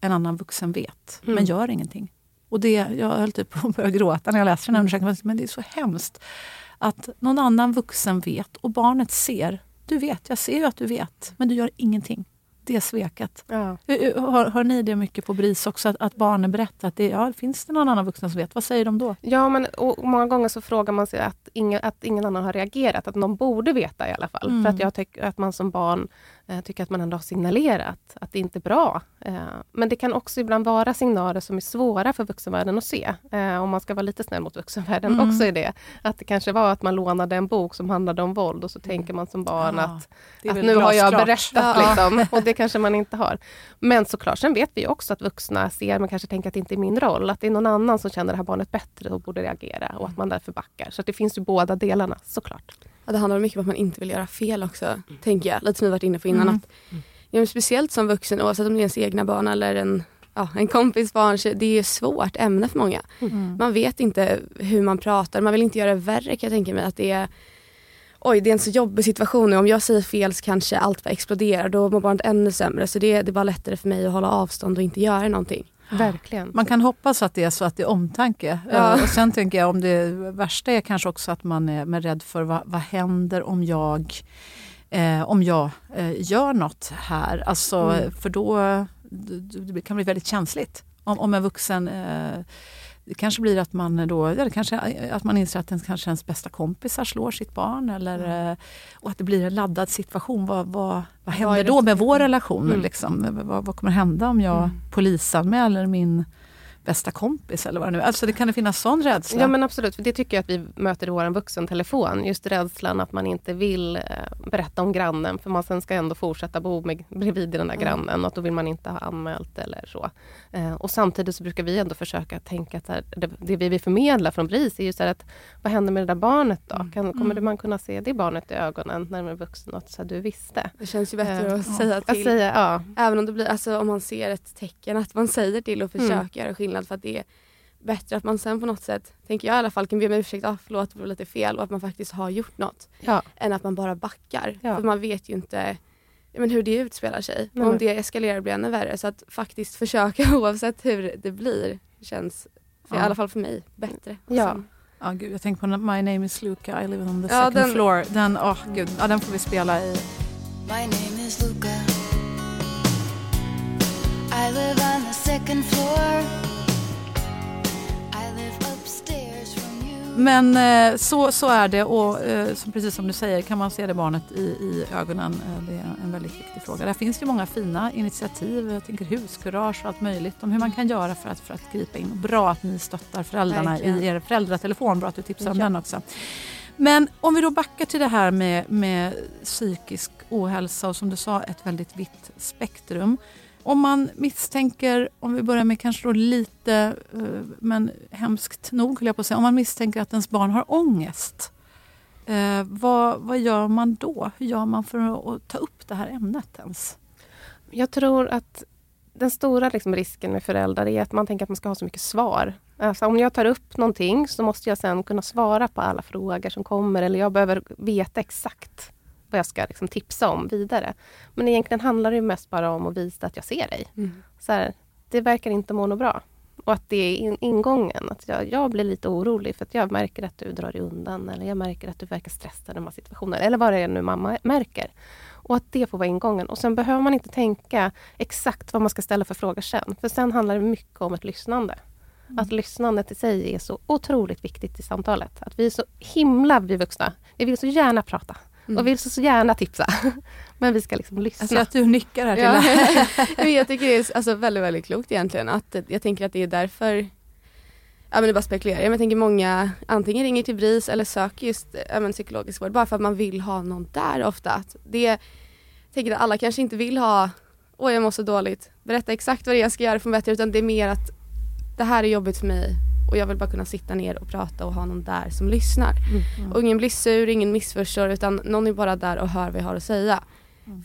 en annan vuxen vet, men Mm. gör ingenting. Och det, jag höll typ på att börja gråta när jag läste den här undersökningen. Men det är så hemskt att någon annan vuxen vet och barnet ser. Du vet, jag ser ju att du vet, men du gör ingenting. Det sveket. Ja. Har, har ni det mycket på BRIS också? Att, att barnen berättar att det, ja, finns det någon annan vuxen som vet? Vad säger de då? Ja, men och många gånger så frågar man sig att ingen, att ingen annan har reagerat, att någon borde veta i alla fall. Mm. För att jag tycker att man som barn eh, tycker att man ändå har signalerat att det inte är bra. Eh, men det kan också ibland vara signaler som är svåra för vuxenvärlden att se. Eh, om man ska vara lite snäll mot vuxenvärlden Mm. också i det. Att det kanske var att man lånade en bok som handlade om våld och så tänker man som barn Ja, att att nu har jag berättat Ja. liksom, [laughs] och det kanske man inte har. Men såklart, sen vet vi också att vuxna ser men kanske tänker att det inte är min roll. Att det är någon annan som känner det här barnet bättre och borde reagera och att man därför backar. Så att det finns ju båda delarna såklart. Ja, det handlar mycket om att man inte vill göra fel också, tänker jag. Lite som vi varit inne på innan. Mm. Att, ja, speciellt som vuxen, oavsett om det är ens egna barn eller en, ja, en kompis barn, det är ett svårt ämne för många. Mm. Man vet inte hur man pratar, man vill inte göra det värre kan jag tänka mig. Att det är, oj det är en så jobbig situation nu, om jag säger fel så kanske allt bara exploderar, då mår barnet ännu sämre. Så det, det är bara lättare för mig att hålla avstånd och inte göra någonting. Verkligen. Man kan hoppas att det är så att det är omtanke. Ja. Eh, Och sen tänker jag om det värsta är kanske också att man är med rädd för vad, vad händer om jag, eh, om jag eh, gör något här. Alltså, Mm. För då det det kan bli väldigt känsligt. Om, om en vuxen eh, det kanske blir att man då, ja, kanske, att man inser att ens, kanske ens bästa kompisar slår sitt barn. Eller, eh, och att det blir en laddad situation. Vad, vad, vad händer då med vår relation? Mm. Liksom? Vad, vad kommer hända om jag Mm. polisanmäler min bästa kompis eller vad det nu är. Alltså det kan det finnas sån rädsla. Ja men absolut, för det tycker jag att vi möter i vår vuxentelefon. Just rädslan att man inte vill eh, berätta om grannen för man sen ska ändå fortsätta bo med, bredvid den där Mm. grannen och då vill man inte ha anmält eller så. Eh, och samtidigt så brukar vi ändå försöka tänka att det, det vi vill förmedla från BRIS är ju så här att vad händer med det där barnet då? Kan, kommer Mm. man kunna se det barnet i ögonen när man är vuxen att så här, du visste? Det känns ju bättre Eh, att ja. säga Att till. säga, ja, Även om det blir, alltså om man ser ett tecken att man säger till och Mm. försöker göra skillnad för att det är bättre att man sen på något sätt, tänker jag i alla fall, kan be om ursäkt, ah, förlåt det blev lite fel och att man faktiskt har gjort något. ja. Än att man bara backar. Ja. För man vet ju inte men hur det utspelar sig. Nej, om det eskalerar blir ännu värre. Så att faktiskt försöka [laughs] oavsett hur det blir känns, för, Ja. i alla fall för mig, bättre. Ja. Ja, gud, jag tänker på My name is Luca, I live on the Ja, second den- floor. Den, åh, gud, ja, den får vi spela i. My name is Luca. I live on the second floor. Men eh, så, så är det och eh, som, precis som du säger kan man se det barnet i, i ögonen. Eh, det är en väldigt viktig fråga. Där finns det många fina initiativ. Jag tänker huskurage och allt möjligt om hur man kan göra för att, för att gripa in. Bra att ni stöttar föräldrarna Verkligen. i er föräldratelefon. Bra att du tipsar om Ja. den också. Men om vi då backar till det här med, med psykisk ohälsa och som du sa ett väldigt vitt spektrum. Om man misstänker, om vi börjar med kanske då lite, eh, men hemskt nog höll jag på att säga, om man misstänker att ens barn har ångest. Eh, vad, vad gör man då? Hur gör man för att, att ta upp det här ämnet ens? Jag tror att den stora liksom risken med föräldrar är att man tänker att man ska ha så mycket svar. Alltså om jag tar upp någonting så måste jag sen kunna svara på alla frågor som kommer eller jag behöver veta exakt vad jag ska liksom tipsa om vidare. Men egentligen handlar det mest bara om att visa att jag ser dig. Mm. Så här, det verkar inte må något bra. Och att det är in, ingången. Att jag, jag blir lite orolig för att jag märker att du drar dig undan eller jag märker att du verkar stressad i de här situationerna. Eller vad det är nu mamma märker. Och att det får vara ingången. Och sen behöver man inte tänka exakt vad man ska ställa för frågor sen. För sen handlar det mycket om ett lyssnande. Att lyssnandet i sig är så otroligt viktigt i samtalet. Att vi är så himla, vi vuxna, vi vill så gärna prata. Mm. Och vill så, så gärna tipsa. [laughs] Men vi ska liksom lyssna. Ser att du nickar här till Ja. [laughs] [laughs] jag tycker det är alltså väldigt, väldigt klokt egentligen. Att, jag tänker att det är därför, ja men det bara spekulerar jag, men jag tänker många antingen ringer till BRIS eller söker just ja, men, psykologisk vård bara för att man vill ha någon där ofta. Det, jag tänker att alla kanske inte vill ha, åh jag mår så dåligt, berätta exakt vad det är jag ska göra för att bättre utan det är mer att det här är jobbigt för mig Och jag vill bara kunna sitta ner och prata och ha någon där som lyssnar. Mm. Och ingen blir sur, ingen missförstår utan någon är bara där och hör vad jag har att säga.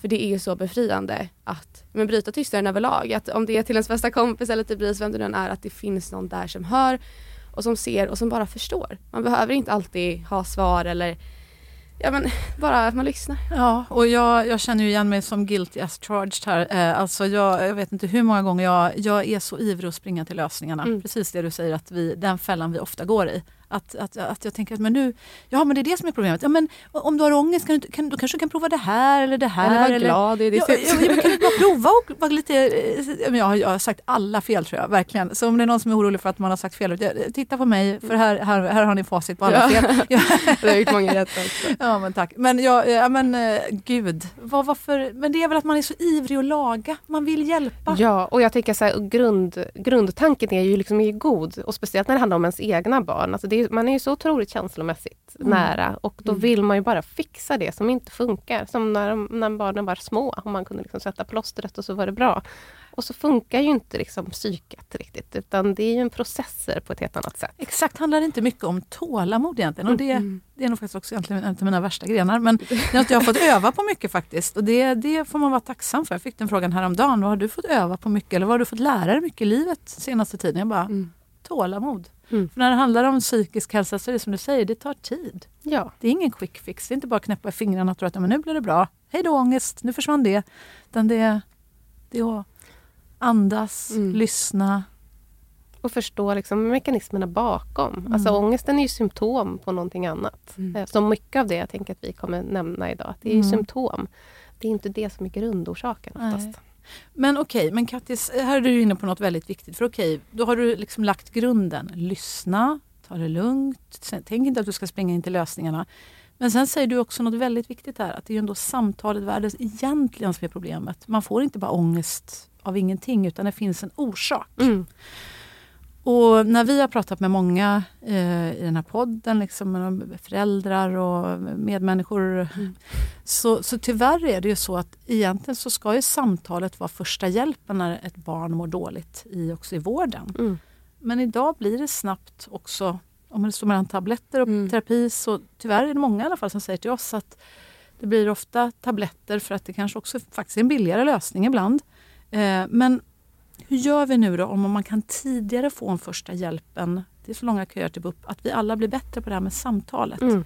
För det är ju så befriande att men bryta tystnaden överlag. Att om det är till ens bästa kompis eller till BRIS, vem det nu är, att det finns någon där som hör och som ser och som bara förstår. Man behöver inte alltid ha svar eller ja men bara att man lyssnar. Ja, och jag, jag känner ju igen mig som guilty as charged här. Eh, alltså jag, jag vet inte hur många gånger jag, jag är så ivrig att springa till lösningarna. Mm. Precis det du säger, att vi, den fällan vi ofta går i. Att, att, att jag tänker att men nu, ja men det är det som är problemet. Ja, men om du har ångest, kan du, kan, då kanske du kan prova det här eller det här. Eller var eller, glad, det är det Ja, ja, men kan du bara prova och vara lite... eh, Jag, har- jag har sagt alla fel tror jag, verkligen. Så om det är någon som är orolig för att man har sagt fel, titta på mig för här, här, här har ni facit på alla Ja. fel. [laughs] Ja. Jag har gjort många rätt också. Ja men tack. Men, ja, ja, men eh, gud, vad, varför? Men det är väl att man är så ivrig att laga. Man vill hjälpa. Ja, och jag tänker så här, grund, grundtanken är ju liksom är god och speciellt när det handlar om ens egna barn. Alltså det är, man är ju så otroligt känslomässigt Mm. nära och då Mm. vill man ju bara fixa det som inte funkar. Som när, när barnen var små och man kunde liksom sätta plåstret och så var det bra. Och så funkar ju inte liksom psyket riktigt utan det är ju en processer på ett helt annat sätt. Exakt, handlar det inte mycket om tålamod egentligen. Och det, Mm. det är nog faktiskt också egentligen en av mina värsta grenar. Men det är något jag har fått öva på mycket faktiskt. Och det, det får man vara tacksam för. Jag fick den frågan häromdagen. Vad har du fått öva på mycket? Eller vad har du fått lära dig mycket i livet senaste tiden? Jag bara, Mm. Tålamod. Mm. För när det handlar om psykisk hälsa så är det som du säger, det tar tid. Ja, Det är ingen quick fix. Det är inte bara att knäppa i fingrarna och tro att "Ja, men nu blir det bra. Hej då ångest, nu försvann det. Utan det, det är att andas, Mm. lyssna. och förstå liksom mekanismerna bakom. Alltså Mm. ångesten är ju symptom på någonting annat. Mm. Eh, Så mycket av det jag tänker att vi kommer nämna idag, det är ju Mm. symptom. Det är inte det som är grundorsaken oftast. Nej. Men okej, men Kattis, här är du inne på något väldigt viktigt. För okej, då har du liksom lagt grunden. Lyssna, ta det lugnt. Tänk inte att du ska springa in till lösningarna. Men sen säger du också något väldigt viktigt här. Att det är ju ändå samtalet världens egentligen som är problemet. Man får inte bara ångest av ingenting utan det finns en orsak. Mm. Och när vi har pratat med många eh, i den här podden, liksom, föräldrar och medmänniskor, så, så tyvärr är det ju så att egentligen så ska ju samtalet vara första hjälpen när ett barn mår dåligt i, också i vården. Mm. Men idag blir det snabbt också, om det står mellan tabletter och Mm. terapi, så tyvärr är det många i alla fall som säger till oss att det blir ofta tabletter för att det kanske också faktiskt är en billigare lösning ibland. Eh, men hur gör vi nu då om man kan tidigare få en första hjälpen? Det är så långa köer till BUP. Att vi alla blir bättre på det här med samtalet. Mm.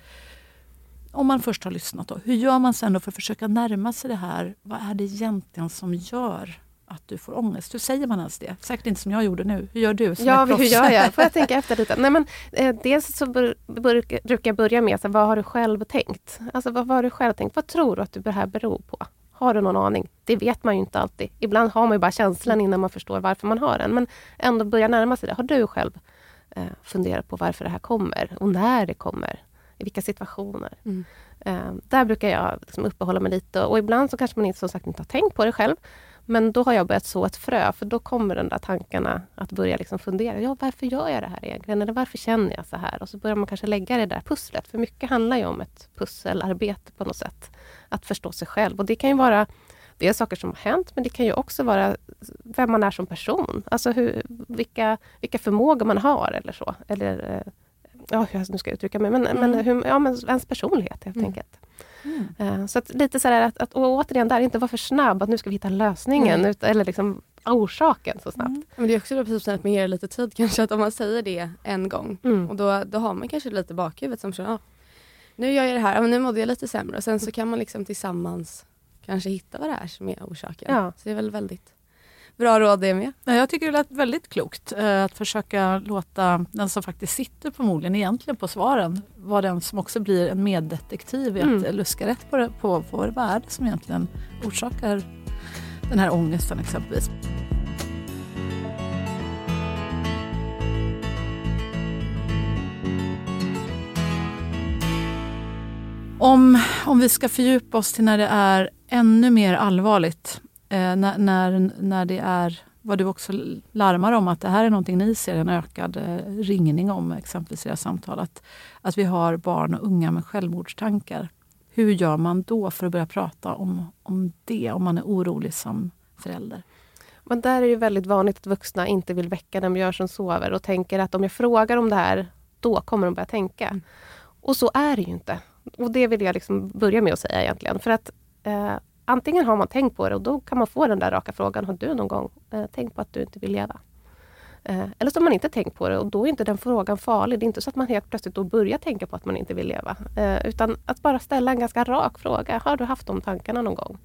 Om man först har lyssnat då. Hur gör man sen då för att försöka närma sig det här? Vad är det egentligen som gör att du får ångest? Hur säger man ens det? Säkert inte som jag gjorde nu. Hur gör du? Som Ja, hur gör jag? Får jag [laughs] tänka efter lite? Nej, men, eh, dels så brukar jag börja med så, vad har du själv tänkt? Alltså, vad, vad har du själv tänkt? Vad tror du att det här beror på? Har du någon aning? Det vet man ju inte alltid. Ibland har man ju bara känslan innan man förstår varför man har den. Men ändå börja närma sig det. Har du själv eh, funderat på varför det här kommer? Och när det kommer? I vilka situationer? Mm. Eh, där brukar jag liksom uppehålla mig lite. Och ibland så kanske man inte, som sagt inte har tänkt på det själv. Men då har jag börjat så ett frö, för då kommer de där tankarna att börja liksom fundera. Ja, varför gör jag det här egentligen? Eller varför känner jag så här? Och så börjar man kanske lägga det där pusslet. För mycket handlar ju om ett pusselarbete på något sätt. Att förstå sig själv. Och det kan ju vara det är saker som har hänt, men det kan ju också vara vem man är som person. Alltså hur, vilka, vilka förmågor man har eller så. Eller, eh, ja, hur nu ska jag uttrycka mig, men, men, hur, ja, men ens personlighet helt Mm. enkelt. Mm. Eh, Så att lite sådär att, att och återigen där, inte vara för snabb att nu ska vi hitta lösningen Mm. ut, eller liksom orsaken så snabbt. Mm. Men det är också precis att man ger lite tid [laughs] kanske att om man säger det en gång Mm. och då, då har man kanske lite bakhuvudet som känner, ah, nu gör jag det här, men nu mådde jag lite sämre och sen så kan man liksom tillsammans kanske hitta vad det är som är orsaken. Ja. Så det är väl väldigt bra råd det med. Jag tycker det lät väldigt klokt eh, att försöka låta den som faktiskt sitter förmodligen egentligen på svaren vara den som också blir en meddetektiv i att Mm. luska rätt på, det, på, på vad är som egentligen orsakar den här ångesten exempelvis. Om, om vi ska fördjupa oss till när det är ännu mer allvarligt, eh, när, när, när det är vad du också larmar om, att det här är någonting ni ser en ökad eh, ringning om, exempelvis i era samtal, att, att vi har barn och unga med självmordstankar. Hur gör man då för att börja prata om, om det, om man är orolig som förälder? Men där är det väldigt vanligt att vuxna inte vill väcka den björn som sover och tänker att om jag frågar om det här, då kommer de börja tänka. Mm. Och så är det ju inte. Och det vill jag liksom börja med att säga egentligen. För att eh, antingen har man tänkt på det och då kan man få den där raka frågan, har du någon gång eh, tänkt på att du inte vill leva? Eh, eller så har man inte tänkt på det och då är inte den frågan farlig. Det är inte så att man helt plötsligt då börjar tänka på att man inte vill leva. Eh, utan att bara ställa en ganska rak fråga. Har du haft de tankarna någon gång?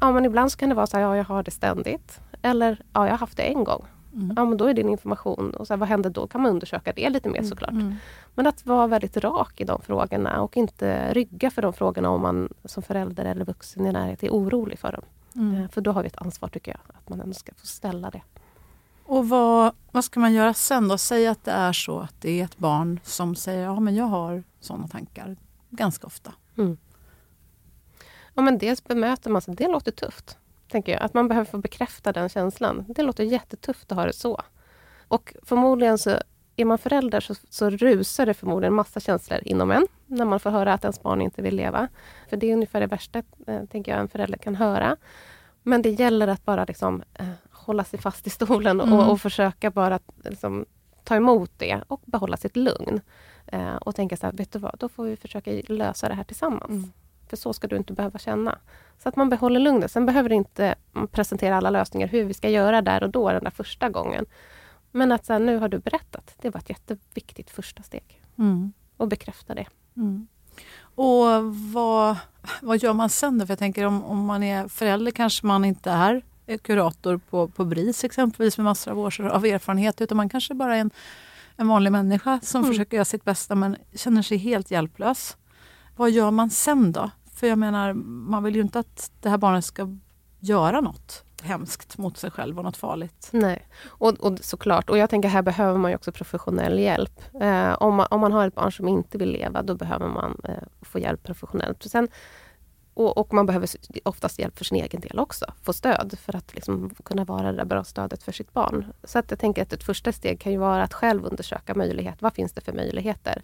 Ja, men ibland så kan det vara så här, ja jag har det ständigt. Eller, ja jag har haft det en gång. Mm. Ja, men då är din information, och så här, vad händer då? kan man undersöka det lite mer såklart. Mm. Men att vara väldigt rak i de frågorna och inte rygga för de frågorna om man som förälder eller vuxen i närhet är orolig för dem. Mm. Eh, För då har vi ett ansvar tycker jag, att man ändå ska få ställa det. Och vad, vad ska man göra sen då? Säg att det är så att det är ett barn som säger ja men jag har sådana tankar ganska ofta. Ja, men dels bemöter man sig, det låter tufft. Tänker jag. Att man behöver få bekräfta den känslan. Det låter jättetufft att ha det så. Och förmodligen så är man förälder så, så rusar det förmodligen massa känslor inom en när man får höra att ens barn inte vill leva. För det är ungefär det värsta eh, tänker jag en förälder kan höra. Men det gäller att bara liksom, eh, hålla sig fast i stolen och, Mm. och försöka bara liksom, ta emot det och behålla sitt lugn. Eh, och tänka så här, vet du vad, då får vi försöka lösa det här tillsammans. Mm. För så ska du inte behöva känna. Så att man behåller lugnet. Sen behöver inte presentera alla lösningar hur vi ska göra där och då den där första gången. Men att så här, nu har du berättat. Det var ett jätteviktigt första steg. Mm. Och bekräfta det. Mm. Och vad, vad gör man sen då? För jag tänker om, om man är förälder kanske man inte är kurator på, på BRIS exempelvis med massor av år av erfarenhet utan man kanske bara är en, en vanlig människa som Mm. försöker göra sitt bästa men känner sig helt hjälplös. Vad gör man sen då? För jag menar, man vill ju inte att det här barnet ska göra något hemskt mot sig själv och något farligt. Nej, och, och såklart. Och jag tänker här behöver man ju också professionell hjälp. Eh, om, man, om man har ett barn som inte vill leva, då behöver man eh, få hjälp professionellt. Sen, och, och man behöver oftast hjälp för sin egen del också. Få stöd för att liksom kunna vara det där bra stödet för sitt barn. Så att jag tänker att ett första steg kan ju vara att själv undersöka möjlighet. Vad finns det för möjligheter?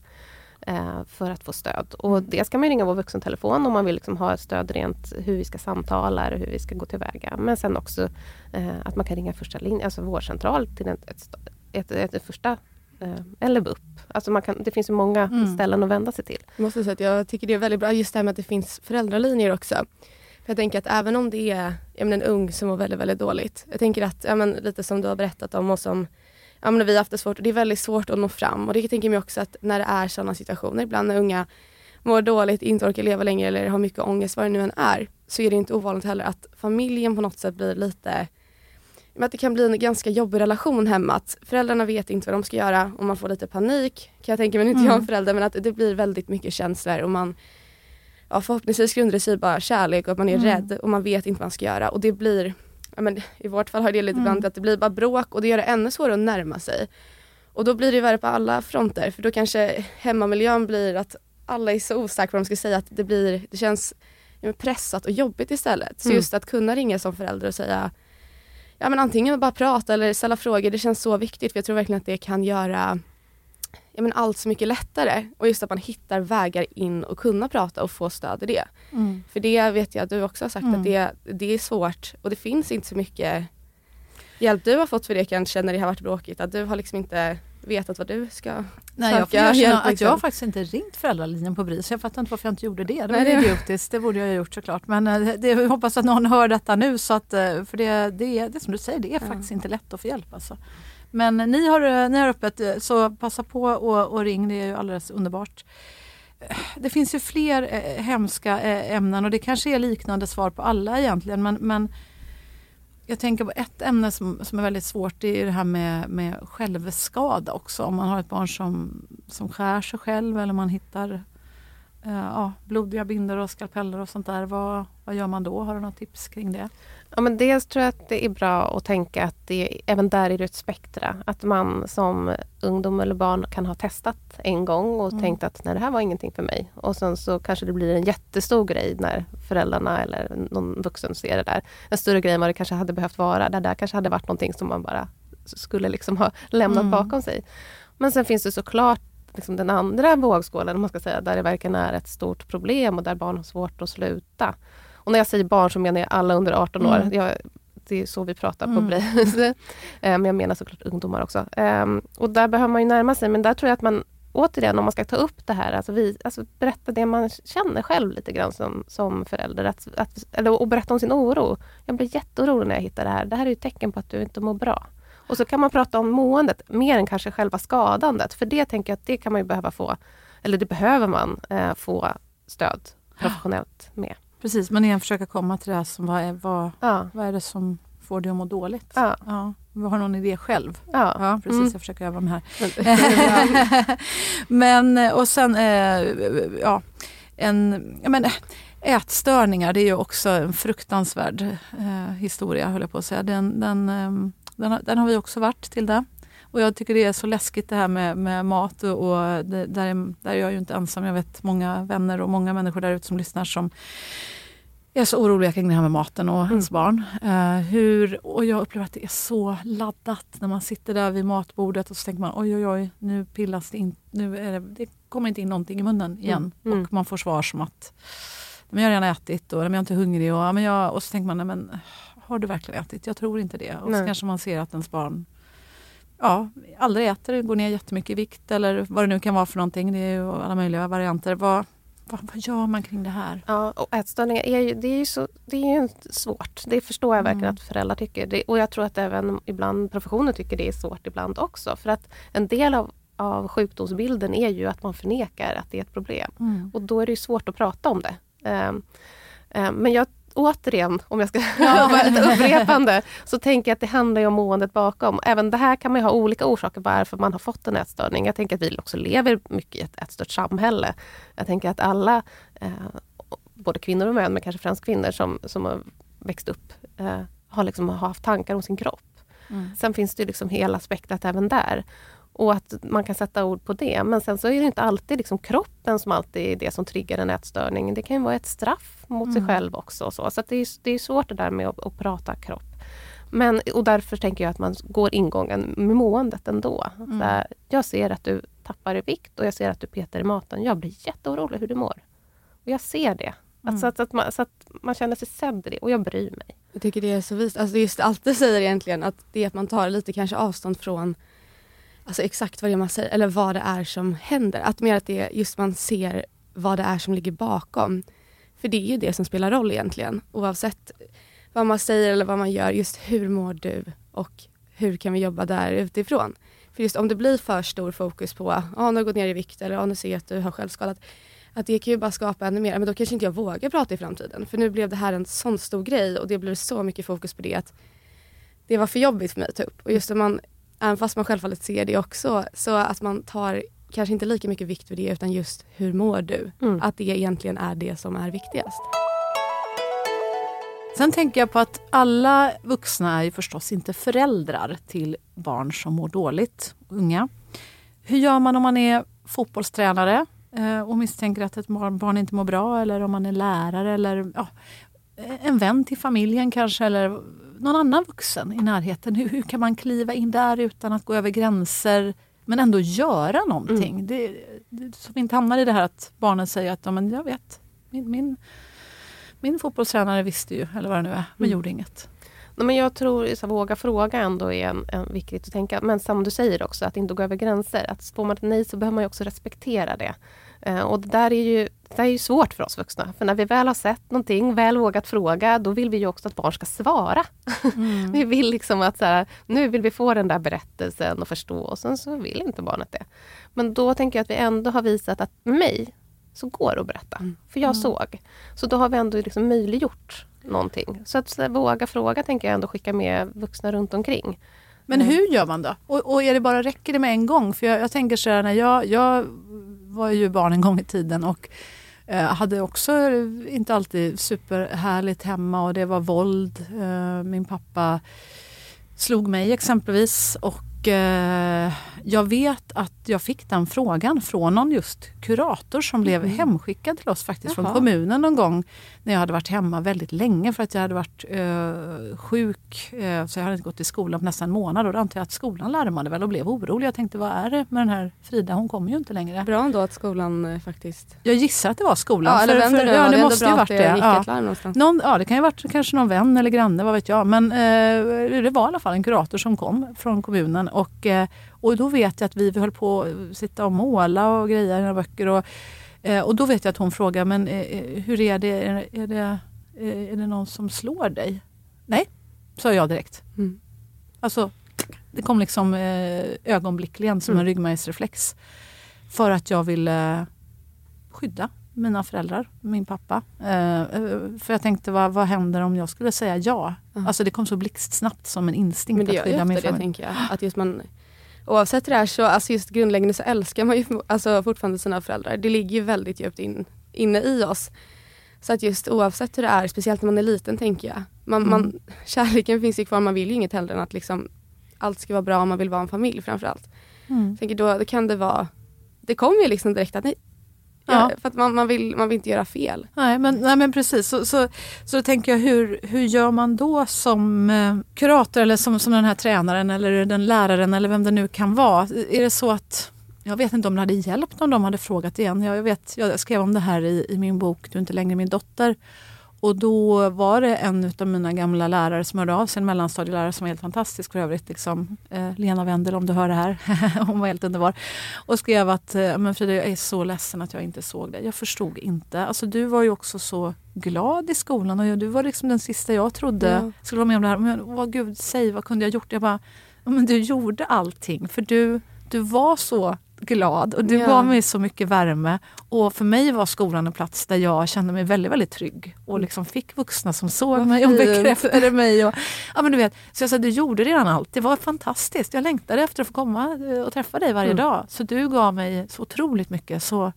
Eh, för att få stöd. Och dels kan man ringa vår vuxentelefon om man vill liksom ha stöd rent hur vi ska samtala eller hur vi ska gå tillväga. Men sen också eh, att man kan ringa första linjen, alltså vårdcentral till ett, ett, ett, ett, första eh, eller BUP. Alltså man kan, det finns ju många Mm. ställen att vända sig till. Jag måste säga att jag tycker det är väldigt bra just det här med att det finns föräldralinjer också. För jag tänker att även om det är menar, en ung som mår väldigt, väldigt dåligt. Jag tänker att, men, lite som du har berättat om och som ja, men, vi har haft det svårt. Och det är väldigt svårt att nå fram. Och det tänker jag mig också att när det är sådana situationer, ibland när unga mår dåligt, inte orkar leva längre eller har mycket ångest, vad det nu än är, så är det inte ovanligt heller att familjen på något sätt blir lite att det kan bli en ganska jobbig relation hemma. Att föräldrarna vet inte vad de ska göra och man får lite panik. Kan jag tänka mig, nu är inte jag en Mm. förälder men att det blir väldigt mycket känslor och man ja, förhoppningsvis grundar det sig bara kärlek och att man är Mm. rädd och man vet inte vad man ska göra. Och det blir, ja, men, i vårt fall har det lite Mm. ibland att det blir bara bråk och det gör det ännu svårare att närma sig. Och då blir det värre på alla fronter för då kanske hemmamiljön blir att alla är så osäkra på vad de ska säga att det blir, det känns ja, pressat och jobbigt istället. Så Mm. just att kunna ringa som förälder och säga ja men antingen bara prata eller ställa frågor, det känns så viktigt för jag tror verkligen att det kan göra ja, men allt så mycket lättare. Och just att man hittar vägar in och kunna prata och få stöd i det. Mm. För det vet jag att du också har sagt Mm. att det, det är svårt och det finns inte så mycket hjälp du har fått för det kanske när det har varit bråkigt. Att du har liksom inte vetat vad du ska Nej, jag får söka hjälp, att jag liksom. har faktiskt inte ringt föräldralinjen på BRIS. Jag fattar inte varför jag inte gjorde det. Det var Nej, det- idiotiskt. Det borde jag ha gjort såklart. Men eh, det, jag hoppas att någon hör detta nu. Så att, eh, för det, det, det som du säger, det är Ja. faktiskt inte lätt att få hjälp. Alltså. Men ni har, eh, ni har öppet, så passa på och, och ring. Det är ju alldeles underbart. Det finns ju fler eh, hemska eh, ämnen och det kanske är liknande svar på alla egentligen. Men, men jag tänker på ett ämne som, som är väldigt svårt. Det är det här med, med självskada också. Om man har ett barn som, som skär sig själv eller man hittar eh, ja, blodiga bindor och skalpeller och sånt där. Vad, vad gör man då? Har du något tips kring det? Ja, men dels tror jag att det är bra att tänka att det, även där är det ett spektra. Att man som ungdom eller barn kan ha testat en gång och Mm. tänkt att nej, det här var ingenting för mig. Och sen så kanske det blir en jättestor grej när föräldrarna eller någon vuxen ser det där. En större grej än vad det kanske hade behövt vara. Det där kanske hade varit någonting som man bara skulle liksom ha [laughs] lämnat Mm. bakom sig. Men sen finns det såklart liksom den andra vågskålen, om man ska säga, där det verkligen är ett stort problem och där barn har svårt att sluta. Och när jag säger barn så menar jag alla under 18 år. Mm. Jag det är så vi pratar på Mm. BRIS. [laughs] Eh, men jag menar såklart ungdomar också. Ehm, och där behöver man ju närma sig, men där tror jag att man återigen, om man ska ta upp det här, alltså, vi, alltså berätta det man känner själv lite grann som, som förälder. Att, att, eller, och berätta om sin oro. Jag blir jätteorolig när jag hittar det här. Det här är ju ett tecken på att du inte mår bra. Och så kan man prata om måendet mer än kanske själva skadandet. För det tänker jag att det kan man ju behöva få, eller det behöver man eh, få stöd professionellt med. Precis, men igen försöka komma till det här som vad är, vad, Ja, vad är det som får dig att må dåligt? ja, Ja, vi har någon idé själv. ja. Ja, precis. Mm. Jag försöker öva mig här. [laughs] Men- och sen, eh, ja, en, men, ätstörningar, det är ju också en fruktansvärd eh, historia, höll jag på att säga. Den, den, ehm, den, har, den har vi också varit till det. Och jag tycker det är så läskigt det här med, med mat och, och det, där, är, där är jag ju inte ensam. Jag vet många vänner och många människor där ute som lyssnar som är så oroliga kring det här med maten och ens barn. Eh, hur, och jag upplever att det är så laddat när man sitter där vid matbordet och så tänker man oj oj oj, nu pillas det in, nu är det, det kommer inte in någonting i munnen igen. Mm. Mm. Och man får svar som att men jag har redan ätit och men jag är inte hungrig. Och, men jag, och så tänker man, nej, men har du verkligen ätit? Jag tror inte det. Och så Nej. kanske man ser att ens barn ja, aldrig äter, går ner jättemycket i vikt eller vad det nu kan vara för någonting. Det är ju alla möjliga varianter. Vad, vad, vad gör man kring det här? Ja, och ätstörningar är ju, det är ju, så, det är ju svårt. Det förstår jag verkligen Mm. att föräldrar tycker. Det, och jag tror att även ibland professionen tycker det är svårt ibland också. För att en del av, av sjukdomsbilden är ju att man förnekar att det är ett problem. Mm. Och då är det svårt att prata om det. Ehm, ehm, men jag återigen, om jag ska [laughs] vara lite upprepande, så tänker jag att det handlar ju om måendet bakom. Även det här kan man ha olika orsaker varför man har fått en ätstörning. Jag tänker att vi också lever mycket i ett ätstört samhälle. Jag tänker att alla, eh, både kvinnor och män, men kanske främst kvinnor som, som har växt upp, eh, har liksom haft tankar om sin kropp. Mm. Sen finns det ju liksom hela spektrat även där. Och att man kan sätta ord på det. Men sen så är det inte alltid liksom kroppen som alltid är det som triggar en ätstörning. Det kan ju vara ett straff mot sig Mm. själv också. Och så så det, är, det är svårt det där med att, att prata kropp. Men, och därför tänker jag att man går ingången med måendet ändå. Mm. Här, jag ser att du tappar i vikt och jag ser att du petar i maten. Jag blir jätteorolig hur du mår. Och jag ser det. Mm. Att, så, att, så, att man, så att man känner sig sedd i det och jag bryr mig. Jag tycker det är så vist. Alltså just allt det säger egentligen att det är att man tar lite kanske avstånd från alltså exakt vad det är man säger eller vad det är som händer. Att mer att det just man ser vad det är som ligger bakom. För det är ju det som spelar roll egentligen oavsett vad man säger eller vad man gör. Just hur mår du och hur kan vi jobba där utifrån. För just om det blir för stor fokus på ja ah, nu har du gått ner i vikt eller ah, nu ser jag att du har självskadat. Att det kan ju bara skapa ännu mer, men då kanske inte jag vågar prata i framtiden. För nu blev det här en sån stor grej och det blev så mycket fokus på det att det var för jobbigt för mig att ta upp. Och just om man, även fast man självfallet ser det också, så att man tar kanske inte lika mycket vikt för det utan just hur mår du? Mm. Att det egentligen är det som är viktigast. Sen tänker jag på att alla vuxna är ju förstås inte föräldrar till barn som mår dåligt, unga. Hur gör man om man är fotbollstränare eh, och misstänker att ett barn barn inte mår bra eller om man är lärare eller ja, en vän till familjen kanske eller någon annan vuxen i närheten. Hur, hur kan man kliva in där utan att gå över gränser men ändå göra någonting? Det, det, så vi inte hamnar i det här att barnen säger att ja, men jag vet, min, min, min fotbollstränare visste ju, eller vad det nu är, men Mm. gjorde inget. Nej, men jag tror att våga fråga ändå är en, en viktigt att tänka. Men som du säger också, att inte gå över gränser. Att får man ett nej så behöver man ju också respektera det. Eh, och det där är ju, det där är ju svårt för oss vuxna. För när vi väl har sett någonting, väl vågat fråga, då vill vi ju också att barn ska svara. Mm. [laughs] Vi vill liksom att så här, nu vill vi få den där berättelsen och förstå och sen så vill inte barnet det. Men då tänker jag att vi ändå har visat att mig så går det att berätta. För jag Mm. såg. Så då har vi ändå liksom möjliggjort någonting. Så att så här, våga fråga tänker jag ändå skicka med vuxna runt omkring. Men Mm. hur gör man då? Och, och är det bara, räcker det med en gång? För jag, jag tänker så här, när jag, jag var ju barn en gång i tiden och eh, hade också inte alltid superhärligt hemma och det var våld. Eh, min pappa slog mig exempelvis och eh, jag vet att jag fick den frågan från någon just kurator som blev hemskickad till oss faktiskt från Jaha. kommunen någon gång när jag hade varit hemma väldigt länge för att jag hade varit eh, sjuk. Eh, så jag hade inte gått i skolan på nästan en månad och då antar jag att skolan larmade väl och blev orolig. Jag tänkte vad är det med den här Frida? Hon kommer ju inte längre. Bra ändå att skolan eh, faktiskt... Jag gissar att det var skolan. Ja, eller för, för, nu. ja, det ändå måste ju varit det. det Ja. Någon, ja, det kan ju varit kanske någon vän eller granne, vad vet jag. Men eh, det var i alla fall en kurator som kom från kommunen. Och, eh, och då vet jag att vi, vi höll på att sitta och måla och greja i några böcker. Och, eh, och då vet jag att hon frågar, men eh, hur är det? Är, det eh, är det någon som slår dig? Nej, sa jag direkt. Mm. Alltså, det kom liksom eh, ögonblickligen som Mm. en ryggmärgsreflex. För att jag ville skydda mina föräldrar, min pappa. Eh, eh, för jag tänkte, vad, vad händer om jag skulle säga ja? Ja. Alltså det kom så blixtsnabbt som en instinkt Men det att skydda min ofta det familj. tänker jag. Att just man, oavsett det där så, alltså just grundläggande så älskar man ju alltså fortfarande sina föräldrar. Det ligger ju väldigt djupt in, inne i oss. Så att just oavsett hur det är, speciellt när man är liten tänker jag. Man, Mm. man, kärleken finns ju kvar, man vill ju inget hellre än att liksom allt ska vara bra, man vill vara en familj framförallt. Mm. Jag tänker då, då kan det vara, det kommer ju liksom direkt att nej. Ja. för att man, man, vill, man vill inte göra fel. Nej, men, nej men precis. Så, så, så då tänker jag, hur, hur gör man då som eh, kurator eller som, som den här tränaren eller den läraren eller vem det nu kan vara? Är det så att, jag vet inte om det hade hjälpt om de hade frågat igen. Jag, vet, jag skrev om det här i, i min bok Du är inte längre min dotter. Och då var det en av mina gamla lärare som hörde av sig, en mellanstadielärare som var helt fantastisk för övrigt. Liksom. Eh, Lena Wendel om du hör det här. [laughs] Hon var helt underbar. Och skrev att eh, men Frida, jag är så ledsen att jag inte såg dig. Jag förstod inte. Alltså, du var ju också så glad i skolan och du var liksom den sista jag trodde Ja. skulle vara med om det här. Men vad gud, säg vad kunde jag gjort? Jag bara, "Ja, men du gjorde allting. För du, du var så glad och du Ja. gav mig så mycket värme. Och för mig var skolan en plats där jag kände mig väldigt, väldigt trygg. Och liksom fick vuxna som såg Vad mig och bekräftade mig. Och, ja, men du vet, så jag sa, du gjorde redan allt. Det var fantastiskt. Jag längtade efter att få komma eh, och träffa dig varje Mm. dag. Så du gav mig så otroligt mycket. Så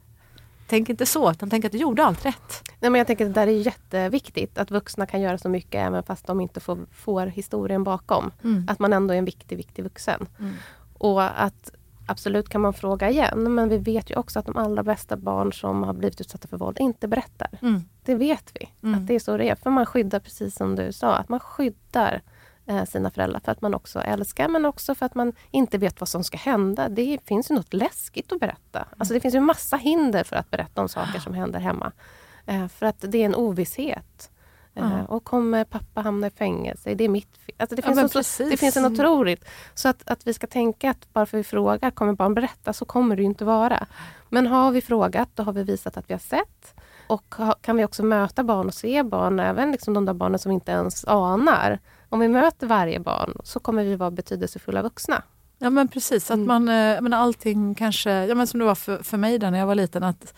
tänk inte så, utan tänk att du gjorde allt rätt. Nej, men jag tänker att det där är jätteviktigt. Att vuxna kan göra så mycket även fast de inte får, får historien bakom. Att man ändå är en viktig, viktig vuxen. Mm. Och att absolut kan man fråga igen. Men vi vet ju också att de allra bästa barn som har blivit utsatta för våld inte berättar. Mm. Det vet vi. Mm. Att det är så det är. För man skyddar, precis som du sa, att man skyddar eh, sina föräldrar för att man också älskar men också för att man inte vet vad som ska hända. Det finns ju något läskigt att berätta. Alltså det finns ju massa hinder för att berätta om saker som händer hemma. Eh, för att det är en ovisshet. Ja. och kommer pappa hamna i fängelse? Är det mitt fel? Alltså det, Ja, finns men så, det finns en otroligt... Så att, att vi ska tänka att bara för vi frågar, kommer barn berätta? Så kommer det ju inte vara. Men har vi frågat, då har vi visat att vi har sett. Och kan vi också möta barn och se barn, även liksom de där barnen som inte ens anar. Om vi möter varje barn så kommer vi vara betydelsefulla vuxna. Ja men precis, att Mm. man, eh, men allting kanske, ja, men som det var för, för mig där när jag var liten. att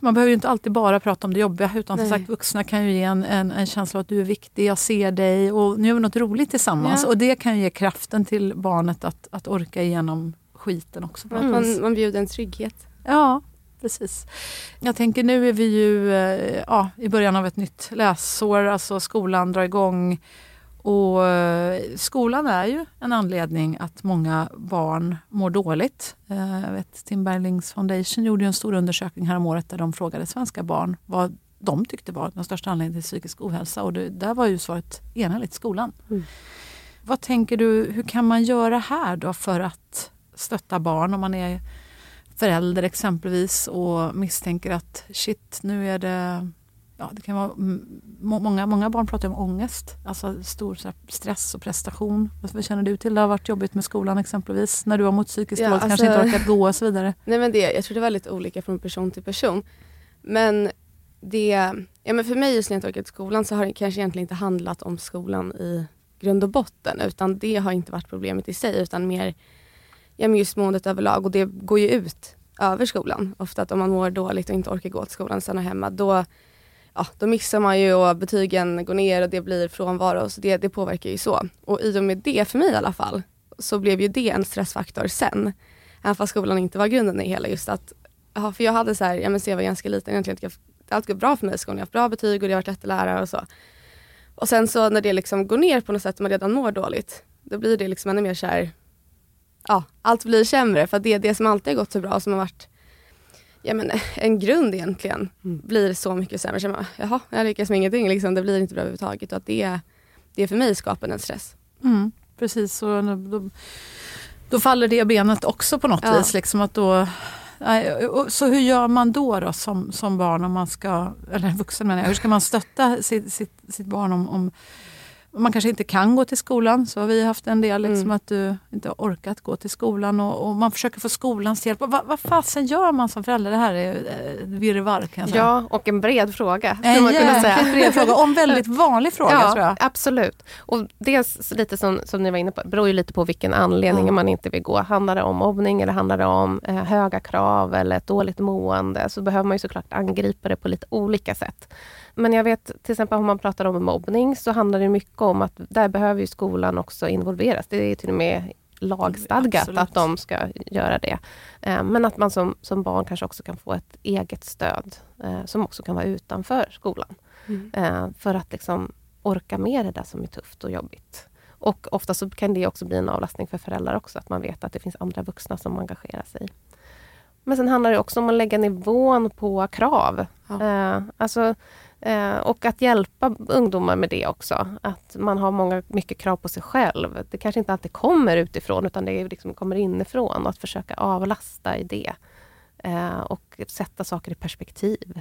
man behöver ju inte alltid bara prata om det jobbiga utan som sagt vuxna kan ju ge en, en, en känsla att du är viktig, jag ser dig och nu gör vi något roligt tillsammans. Ja. Och det kan ju ge kraften till barnet att, att orka igenom skiten också. Att vis. man, man bjuder en trygghet. Ja, precis. Jag tänker nu är vi ju eh, ja, i början av ett nytt läsår, alltså skolan drar igång. Och eh, skolan är ju en anledning att många barn mår dåligt. Eh, Jag vet, Tim Berglings Foundation gjorde en stor undersökning häromåret där de frågade svenska barn vad de tyckte var den största anledningen till psykisk ohälsa. Och det, där var ju svaret enhälligt skolan. Mm. Vad tänker du, hur kan man göra här då för att stötta barn om man är förälder exempelvis och misstänker att shit, nu är det Ja, det kan vara, må- många, många barn pratar om ångest, alltså stor stress och prestation. Vad känner du till? Det har varit jobbigt med skolan exempelvis, när du har mått psykiskt Ja, dåligt, kanske alltså- inte orkat gå och så vidare. Nej men det, jag tror det är väldigt olika från person till person. Men det, ja men för mig just när jag tagit skolan så har det kanske egentligen inte handlat om skolan i grund och botten utan det har inte varit problemet i sig utan mer ja, men just måendet överlag och det går ju ut över skolan. Ofta att om man mår dåligt och inte orkar gå till skolan och stanna hemma då, ja, då missar man ju och betygen går ner och det blir frånvaro så det, det påverkar ju så. Och i och med det, för mig i alla fall, så blev ju det en stressfaktor sen. Även fast skolan inte var grunden i hela just att, ja, för jag hade så här, ja men så jag var ganska liten egentligen, allt går bra för mig i skolan, jag har haft bra betyg och jag har varit jättelärare och så. Och sen så när det liksom går ner på något sätt och man redan mår dåligt, då blir det liksom ännu mer så här, ja, allt blir sämre. För det är det som alltid har gått så bra, som har varit ja, men, en grund egentligen, Mm. blir så mycket sämre. Så man, Jaha, jag lyckas med ingenting, liksom. det blir inte bra överhuvudtaget. Och att det, det för mig skapar en stress. Mm, precis, så då, då, faller det benet också på något Ja. vis. Liksom att då, och- så hur gör man då, då som, som barn, om man ska, eller vuxen menar jag, hur ska man stötta sitt, sitt, sitt barn om om man kanske inte kan gå till skolan, så har vi haft en del, liksom, Mm. att du inte har orkat gå till skolan och, och man försöker få skolans hjälp. Vad, vad fasen gör man som förälder? Det här är eh, virrvarr kan jag säga. Ja, och en bred fråga. skulle en man kunna säga. jäkligt bred fråga och en väldigt [laughs] vanlig fråga ja, tror jag. absolut. Och dels lite som, som ni var inne på, beror ju lite på vilken anledning Ja. man inte vill gå. Handlar det om mobbning eller handlar det om eh, höga krav eller ett dåligt mående så behöver man ju såklart angripa det på lite olika sätt. Men jag vet till exempel om man pratar om mobbning så handlar det mycket om att där behöver ju skolan också involveras. Det är till och med lagstadgat Absolut. att de ska göra det. Eh, Men att man som, som barn kanske också kan få ett eget stöd eh, som också kan vara utanför skolan. Eh, för att liksom orka med det där som är tufft och jobbigt. Och ofta så kan det också bli en avlastning för föräldrar också, att man vet att det finns andra vuxna som engagerar sig. Men sen handlar det också om att lägga nivån på krav. Ja. Alltså, och att hjälpa ungdomar med det också. Att man har många, mycket krav på sig själv. Det kanske inte alltid kommer utifrån, utan det liksom kommer inifrån. Och att försöka avlasta i det. Eh, och sätta saker i perspektiv.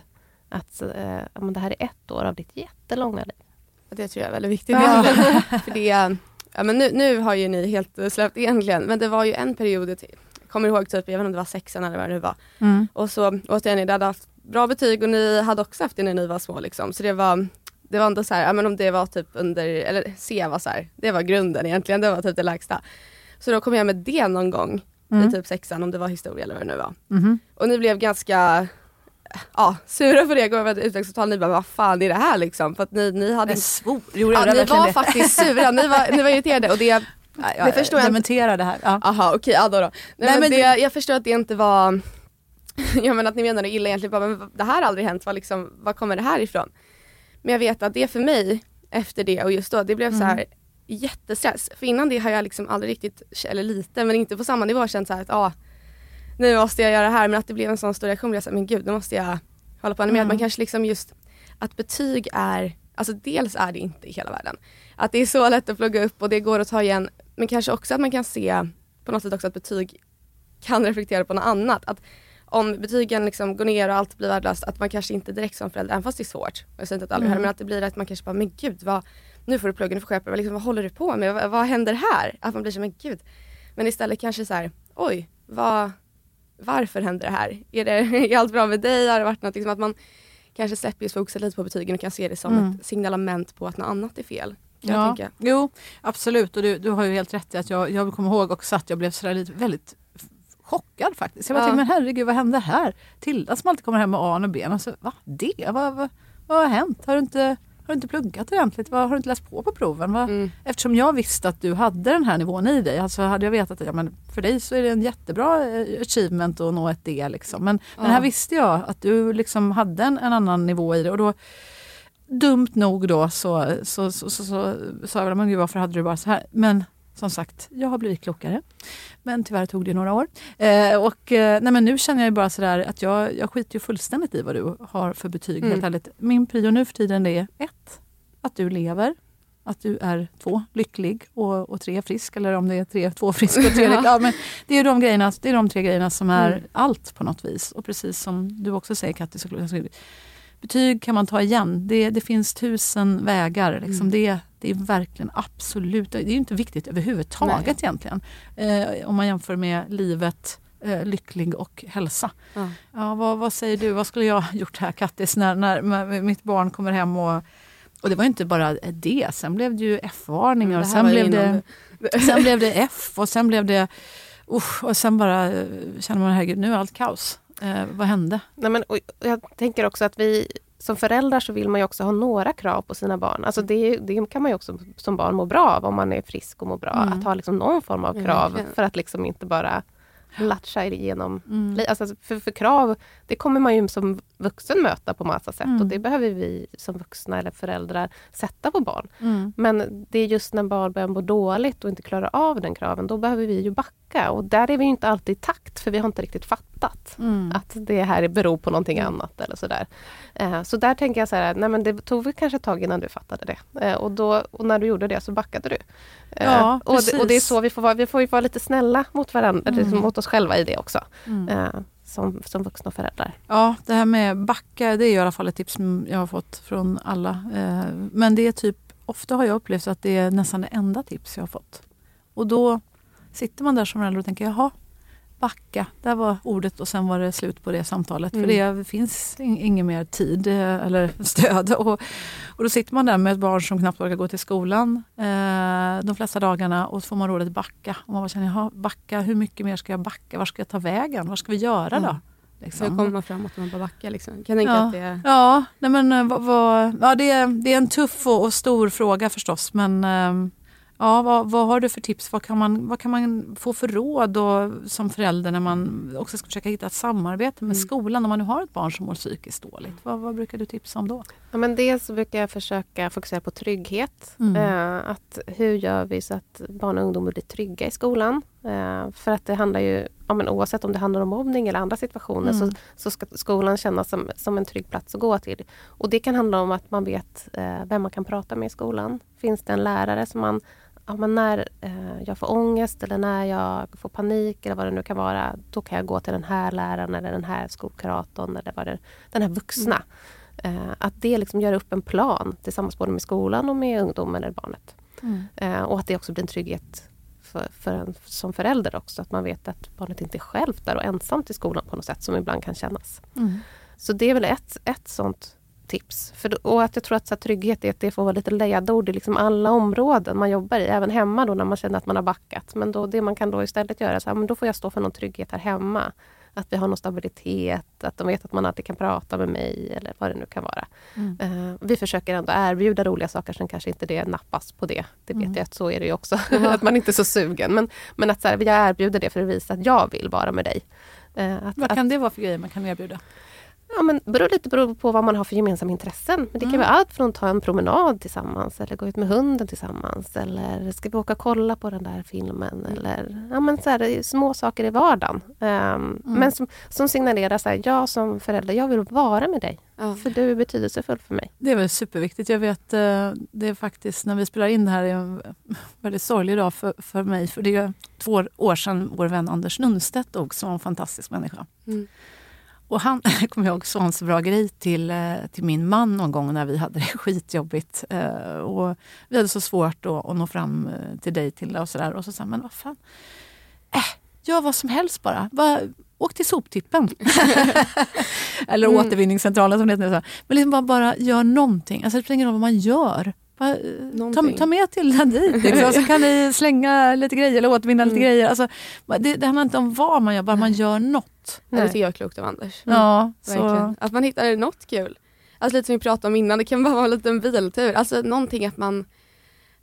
Att eh, ja, men det här är ett år av ditt jättelånga liv. Det tror jag är väldigt viktigt. Ja. [laughs] För det, ja, men nu, nu har ju ni helt eh, släppt egentligen, men det var ju en period, jag kommer ihåg typ, jag vet inte om det var sexan eller vad det nu var. Mm. Och så återigen, ni hade haft bra betyg och ni hade också haft det när ni var små. Liksom. Så det var, det var ändå så här, ja, men om det var typ under, eller C var så här, det var grunden egentligen, det var typ det lägsta. Så då kom jag med det någon gång Mm. i typ sexan, om det var historia eller vad det nu var. Mhm. Och ni blev ganska ja, sura på det, jag gav ett utvecklingssamtal, ni bara vad fan är det här liksom? För att ni, ni hade Jag svor. Jo, Ja, ni var det. faktiskt sura, ni var, ni var irriterade och det, [laughs] Nej, jag, det förstår jag inte. dementerar det här. Ja. aha okej, ja då, då. Nej, Nej, men men det, det- jag förstår att det inte var, [laughs] jag menar att ni menade illa egentligen, bara, men det här har aldrig hänt, vad, liksom, vad kommer det här ifrån? Men jag vet att det för mig, efter det och just då, det blev så här jättestress. För innan det har jag liksom aldrig riktigt, eller lite, men inte på samma nivå känt så här att ah, nu måste jag göra det här, men att det blev en sån stor reaktion, jag sa men gud, nu måste jag hålla på mer. Mm. Man kanske liksom just, att betyg är, alltså dels är det inte i hela världen. Att det är så lätt att plugga upp och det går att ta igen, men kanske också att man kan se på något sätt också att betyg kan reflektera på något annat. Att om betygen liksom går ner och allt blir värdelöst, att man kanske inte direkt som förälder, även fast det är svårt, jag säger inte att alla Mm. men att det blir att man kanske bara, men gud vad, nu får du plugga, nu får du skärpa liksom, vad håller du på med, vad, vad händer här? Att man blir så, men gud. Men istället kanske så här, oj, vad, varför händer det här? Är, det, [laughs] är allt bra med dig? Har det varit något, liksom, att man kanske släpper just fokuset lite på betygen och kan se det som Mm. ett signalement på att något annat är fel. Ja, jo, absolut. Och du, du har ju helt rätt i att jag, jag kommer ihåg också att jag blev sådär lite, väldigt chockad faktiskt. Jag bara Ja. tänkte, men herregud vad hände här? Tilda som alltid kommer hem med A och B. Alltså, va? Det? Vad, vad, vad har hänt? Har du inte, har du inte pluggat ordentligt? Vad, har du inte läst på på proven? Mm. Eftersom jag visste att du hade den här nivån i dig, alltså hade jag vetat att ja, men för dig så är det en jättebra eh, achievement att nå ett D. Liksom. Men, men Ja. här visste jag att du liksom hade en, en annan nivå i det. Och då, dumt nog då så, så, så, så, så sa men gud varför hade du bara så här? Men som sagt, jag har blivit klokare. Men tyvärr tog det några år. Eh, och, eh, nej, men nu känner jag bara sådär att jag, jag skiter ju fullständigt i vad du har för betyg. Mm. Helt ärligt. Min prio nu för tiden är ett, att du lever. Att du är två, lycklig och, och tre, frisk. Eller om det är tre, två, frisk och tre [laughs] lycklig. Ja, men det, är de grejerna, det är de tre grejerna som är Mm. allt på något vis. Och precis som du också säger Katti, så, så, betyg kan man ta igen. Det, det finns tusen vägar. Liksom. Mm. Det, det är verkligen absolut, det är inte viktigt överhuvudtaget Nej. egentligen. Eh, om man jämför med livet, eh, lycklig och hälsa. Ja. Ja, vad, vad säger du, vad skulle jag gjort här Kattis när, när mitt barn kommer hem och och det var inte bara det, sen blev det ju F-varningar här sen blev, det, [laughs] sen blev det F och sen blev det usch, och sen bara eh, känner man herregud nu är allt kaos. Eh, vad hände? Nej, men, jag tänker också att vi som föräldrar så vill man ju också ha några krav på sina barn. Alltså det, det kan man ju också som barn må bra av om man är frisk och mår bra. Mm. Att ha liksom någon form av krav verkligen. för att liksom inte bara latcha igenom. Mm. Alltså för, för krav, det kommer man ju som vuxen möta på massa sätt Mm. och det behöver vi som vuxna eller föräldrar sätta på barn. Mm. Men det är just när barn börjar må dåligt och inte klarar av den kraven, då behöver vi ju backa backa och där är vi inte alltid i takt för vi har inte riktigt fattat Mm. att det här beror på någonting annat eller sådär. Eh, så där tänker jag så här, nej men det tog väl kanske ett tag innan du fattade det. Eh, och, då, och när du gjorde det så backade du. Eh, Ja, och, det, och det är så vi får vara, vi får ju vara lite snälla mot varandra, Mm. mot oss själva i det också. Mm. Som, som vuxna och föräldrar. Ja, det här med backa, det är i alla fall ett tips som jag har fått från alla. Men det är typ, ofta har jag upplevt att det är nästan det enda tips jag har fått. Och då sitter man där som förälder och tänker, jaha, backa, där var ordet och sen var det slut på det samtalet. Mm. För det finns in- ingen mer tid eh, eller stöd. [laughs] Och, och då sitter man där med ett barn som knappt orkar gå till skolan eh, de flesta dagarna och så får man rådet backa. Och man bara känner, jaha, backa, hur mycket mer ska jag backa? Var ska jag ta vägen? Vad ska vi göra då? Mm. Liksom. Hur kommer man framåt när man bara backar? Liksom? Kan jag tänka Ja. att det är... Ja, nej men, eh, vad, vad, ja det, är, det är en tuff och, och stor fråga förstås. Men eh, ja, vad, vad har du för tips? Vad kan man, vad kan man få för råd då, som förälder när man också ska försöka hitta ett samarbete med Mm. skolan när man nu har ett barn som mår psykiskt dåligt? Vad, vad brukar du tipsa om då? Ja, men dels brukar jag försöka fokusera på trygghet. Mm. Eh, att hur gör vi så att barn och ungdomar blir trygga i skolan? Eh, för att det handlar ju, ja, men oavsett om det handlar om mobbning eller andra situationer Mm. så, så ska skolan kännas som, som en trygg plats att gå till. Och det kan handla om att man vet eh, vem man kan prata med i skolan. Finns det en lärare som man Ja, men när eh, jag får ångest eller när jag får panik eller vad det nu kan vara, då kan jag gå till den här läraren eller den här skolkuratorn eller vad det, den här vuxna. Eh, att det liksom gör upp en plan tillsammans både med skolan och med ungdomen eller barnet. Eh, och att det också blir en trygghet för, för en som förälder också. Att man vet att barnet inte är självt där och ensamt i skolan på något sätt som ibland kan kännas. Mm. Så det är väl ett, ett sånt tips. För, då- och att jag tror att så här, trygghet är att det får vara lite ledord i liksom alla områden man jobbar i. Även hemma då när man känner att man har backat. Men då, det man kan då istället göra, så här, men då får jag stå för någon trygghet här hemma. Att vi har någon stabilitet, att de vet att man alltid kan prata med mig eller vad det nu kan vara. Mm. Eh, vi försöker ändå erbjuda roliga saker, sen kanske inte det nappas på det. Det vet Mm. jag att så är det ju också, [laughs] att man inte är så sugen. Men, men att så här, jag erbjuder det för att visa att jag vill vara med dig. Eh, att, Vad att, kan det vara för grejer man kan erbjuda? Ja, men beror lite beror på vad man har för gemensamma intressen. Men det kan Mm. vara allt från att ta en promenad tillsammans eller gå ut med hunden tillsammans. Eller ska vi åka och kolla på den där filmen? Eller ja, men så här, små saker i vardagen. Ehm, Men som, som signalerar så här, jag som förälder, jag vill vara med dig. Ja. För du är betydelsefull för mig. Det är väl superviktigt. Jag vet, eh, det är faktiskt när vi spelar in det här är en [laughs] väldigt sorglig dag för, för mig. För det är två år sedan vår vän Anders Nunstedt dog som var en fantastisk människa. Mm. Och han, [laughs] jag kommer ihåg, sa en bra grej till, eh, till min man någon gång när vi hade det [laughs] skitjobbigt. Eh, Och vi hade så svårt att, att nå fram eh, till dig till och sådär. Och så sa han, men vad fan, äh, gör vad som helst bara. bara åk till soptippen. [laughs] Eller Mm. återvinningscentralen som det heter nu. Men liksom bara, bara gör någonting. Alltså, det spelar ingen roll vad man gör. Bara, ta, ta med till den dit. Liksom. Så kan ni slänga lite grejer eller återvinna lite Mm. grejer. Alltså, det, det handlar inte om vad man gör, bara man gör något. Nej. Det tycker jag är klokt av Anders. Ja, Verkligen. så, Att man hittar något kul. Alltså lite som vi pratade om innan, det kan bara vara en liten biltur. Alltså någonting att man,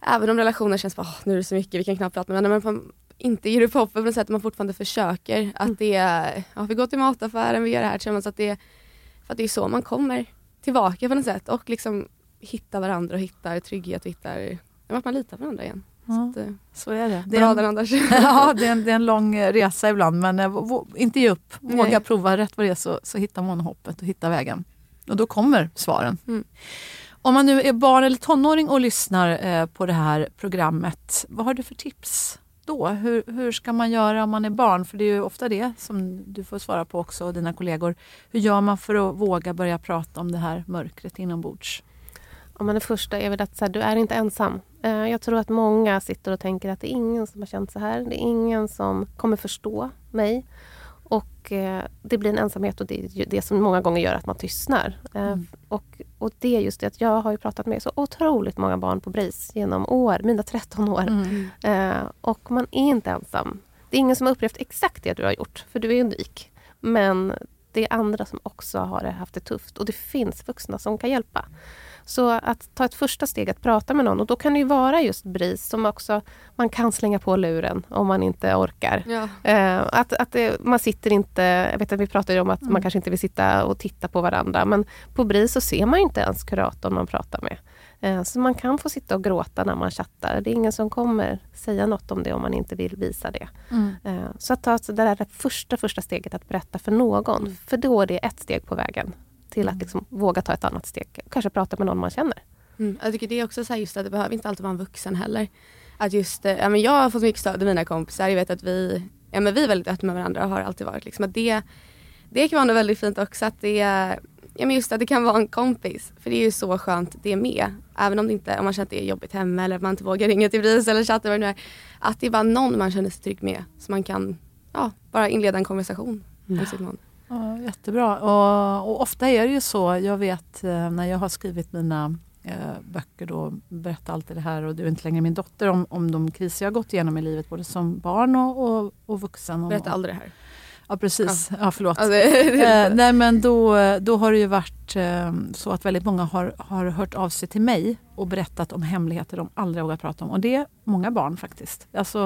även om relationer känns bara, "Åh, nu är det så mycket, vi kan knappt prata med varandra, men man inte ger upp hoppet på något sätt, att man fortfarande försöker. Att det är, ja, vi går till mataffären, vi gör det här tillsammans. Att det, för att det är så man kommer tillbaka på något sätt och liksom hittar varandra och hittar trygghet och hittar, att man litar på varandra igen. Ja, Så, eh, så är det. det är bra en, där Anders. [laughs] ja, det är, en, det är en lång eh, resa ibland men eh, vå- inte ge upp. Våga Nej. prova. Rätt vad det är så, så hittar man hoppet och hittar vägen. Och då kommer svaren. Mm. Om man nu är barn eller tonåring och lyssnar eh, på det här programmet, vad har du för tips då? Hur, hur ska man göra om man är barn? För det är ju ofta det som du får svara på också och dina kollegor. Hur gör man för att våga börja prata om det här mörkret inombords? Ja, men det första är väl att så här, du är inte ensam. Eh, jag tror att många sitter och tänker att det är ingen som har känt så här. Det är ingen som kommer förstå mig. Och eh, det blir en ensamhet och det är det som många gånger gör att man tystnar. Eh, Mm. och, och det är just det att jag har pratat med så otroligt många barn på BRIS genom år, mina 13 år. Mm. Och man är inte ensam. Det är ingen som har upplevt exakt det du har gjort, för du är unik. Men det är andra som också har haft det tufft och det finns vuxna som kan hjälpa. Så att ta ett första steg att prata med någon och då kan det ju vara just BRIS som också man kan slänga på luren om man inte orkar. Ja. Eh, att, att det, man sitter inte, jag vet att vi pratade om att Mm. man kanske inte vill sitta och titta på varandra men på BRIS så ser man ju inte ens kuratorn man pratar med. Eh, Så man kan få sitta och gråta när man chattar. Det är ingen som kommer säga något om det om man inte vill visa det. Eh, Så att ta det där första, första steget att berätta för någon. Mm. För då är det ett steg på vägen till att liksom våga ta ett annat steg. Kanske prata med någon man känner. Mm. Jag tycker det är också så just att det behöver inte alltid vara en vuxen heller. Att just, eh, ja, men jag har fått mycket stöd av mina kompisar. Jag vet att vi, ja, men vi är väldigt öppna med varandra och har alltid varit. Liksom, att det, det kan vara något väldigt fint också. Att det, ja, men just att det kan vara en kompis. För det är ju så skönt det med. Även om, det inte, om man känner att det är jobbigt hemma eller att man inte vågar ringa till BRIS eller chatta. Vad det nu är. Att det är bara någon man känner sig trygg med. Så man kan ja, bara inleda en konversation med sitt mående. Ja, jättebra. Och, och ofta är det ju så, jag vet eh, när jag har skrivit mina eh, böcker då, Berätta alltid det här och du är inte längre min dotter om, om de kriser jag har gått igenom i livet både som barn och, och, och vuxen. Och, Berätta aldrig det här. Ja precis, ja, förlåt. Alltså, [laughs] Eh, nej men då, då har det ju varit eh, så att väldigt många har, har hört av sig till mig och berättat om hemligheter de aldrig vågar prata om. Och det är många barn faktiskt. Alltså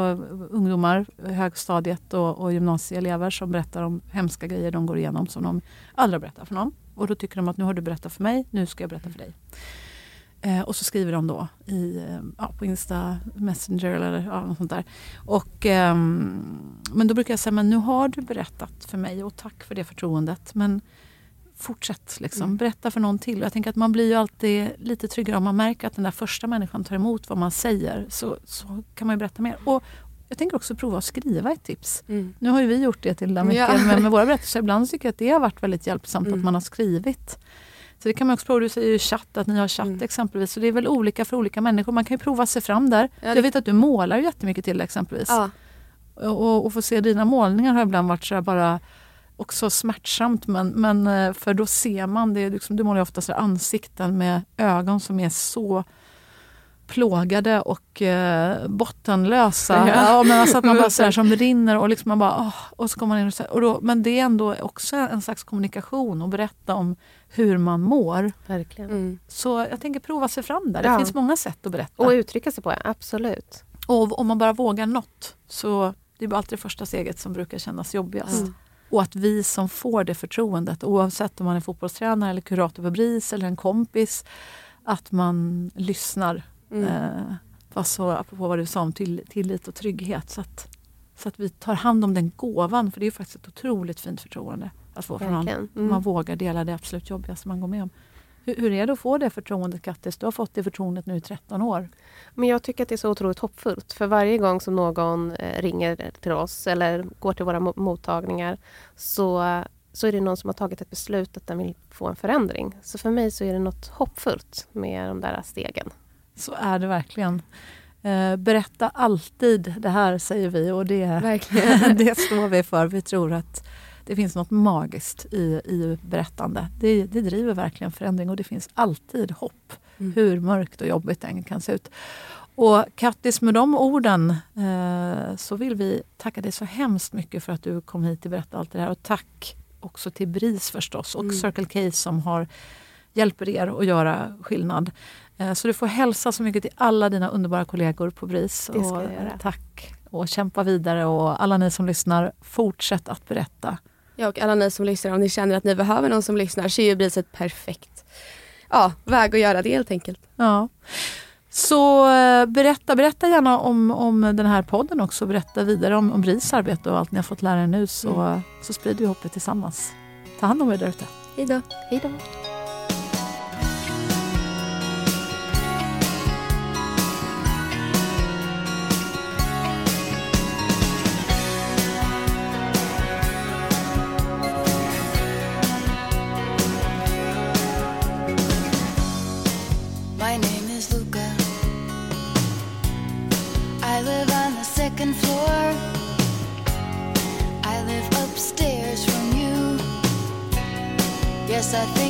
ungdomar, högstadiet och, och gymnasieelever som berättar om hemska grejer de går igenom som de aldrig berättar för någon. Och då tycker de att nu har du berättat för mig, nu ska jag berätta för dig. Eh, och så skriver de då i, eh, ja, på Insta Messenger eller ja, något sånt där. Och, ehm, men då brukar jag säga, men nu har du berättat för mig och tack för det förtroendet. Men fortsätt, liksom. Mm. berätta för någon till. Och Jag tänker att man blir ju alltid lite tryggare om man märker att den där första människan tar emot vad man säger. Så, så kan man ju berätta mer. Och jag tänker också prova att skriva ett tips. Mm. Nu har ju vi gjort det till mycket Ja. med, med våra berättelser. Ibland tycker jag att det har varit väldigt hjälpsamt att Mm. man har skrivit. Så det kan man också prova. Du säger ju chatt, att ni har chatt Mm. exempelvis. Så det är väl olika för olika människor. Man kan ju prova sig fram där. Ja, Jag det- vet att du målar jättemycket till exempelvis. Ja. Och, och få se dina målningar har ibland varit så bara också smärtsamt. Men, men eh, för då ser man, det liksom, du målar ofta så ansikten med ögon som är så plågade och eh, bottenlösa. Ja. Ja. men alltså att man bara så här, [laughs] som rinner och liksom man bara, åh, och så kommer man in och, så och då, Men det är ändå också en slags kommunikation och berätta om hur man mår. Verkligen. Mm. Så jag tänker prova sig fram där. Det Ja. finns många sätt att berätta. Och uttrycka sig på, absolut. Och om man bara vågar något så det är alltid det första steget som brukar kännas jobbigast. Mm. Och att vi som får det förtroendet, oavsett om man är fotbollstränare eller kurator på BRIS eller en kompis, att man lyssnar. Mm. Eh, fast så, apropå vad du sa om till, tillit och trygghet. Så att, så att vi tar hand om den gåvan, för det är faktiskt ett otroligt fint förtroende att få från någon. Verkligen. Man Mm. vågar dela det absolut jobbigaste man går med om. Hur, hur är det att få det förtroendet Kattis? Du har fått det förtroendet nu i 13 år. Men jag tycker att det är så otroligt hoppfullt. För varje gång som någon eh, ringer till oss eller går till våra mo- mottagningar så, så är det någon som har tagit ett beslut att den vill få en förändring. Så för mig så är det något hoppfullt med de där stegen. Så är det verkligen. Eh, berätta alltid det här säger vi och det, Verkligen. [laughs] det står vi för. Vi tror att det finns något magiskt i, i berättande. Det, det driver verkligen förändring och det finns alltid hopp. Mm. Hur mörkt och jobbigt det än kan se ut. Och Kattis, med de orden eh, så vill vi tacka dig så hemskt mycket för att du kom hit och berättade allt det här. Och tack också till BRIS förstås och Mm. Circle K som har hjälper er att göra skillnad. Eh, Så du får hälsa så mycket till alla dina underbara kollegor på BRIS. Det ska och, jag göra. Tack och kämpa vidare och alla ni som lyssnar, fortsätt att berätta. Ja, och alla ni som lyssnar, om ni känner att ni behöver någon som lyssnar så är ju BRIS ett perfekt ja, väg att göra det helt enkelt. Ja. Så eh, berätta, berätta gärna om, om den här podden också. Berätta vidare om, om BRIS arbete och allt ni har fått lära er nu så, så sprider vi hoppet tillsammans. Ta hand om er där ute. Hej då. Hej då! I think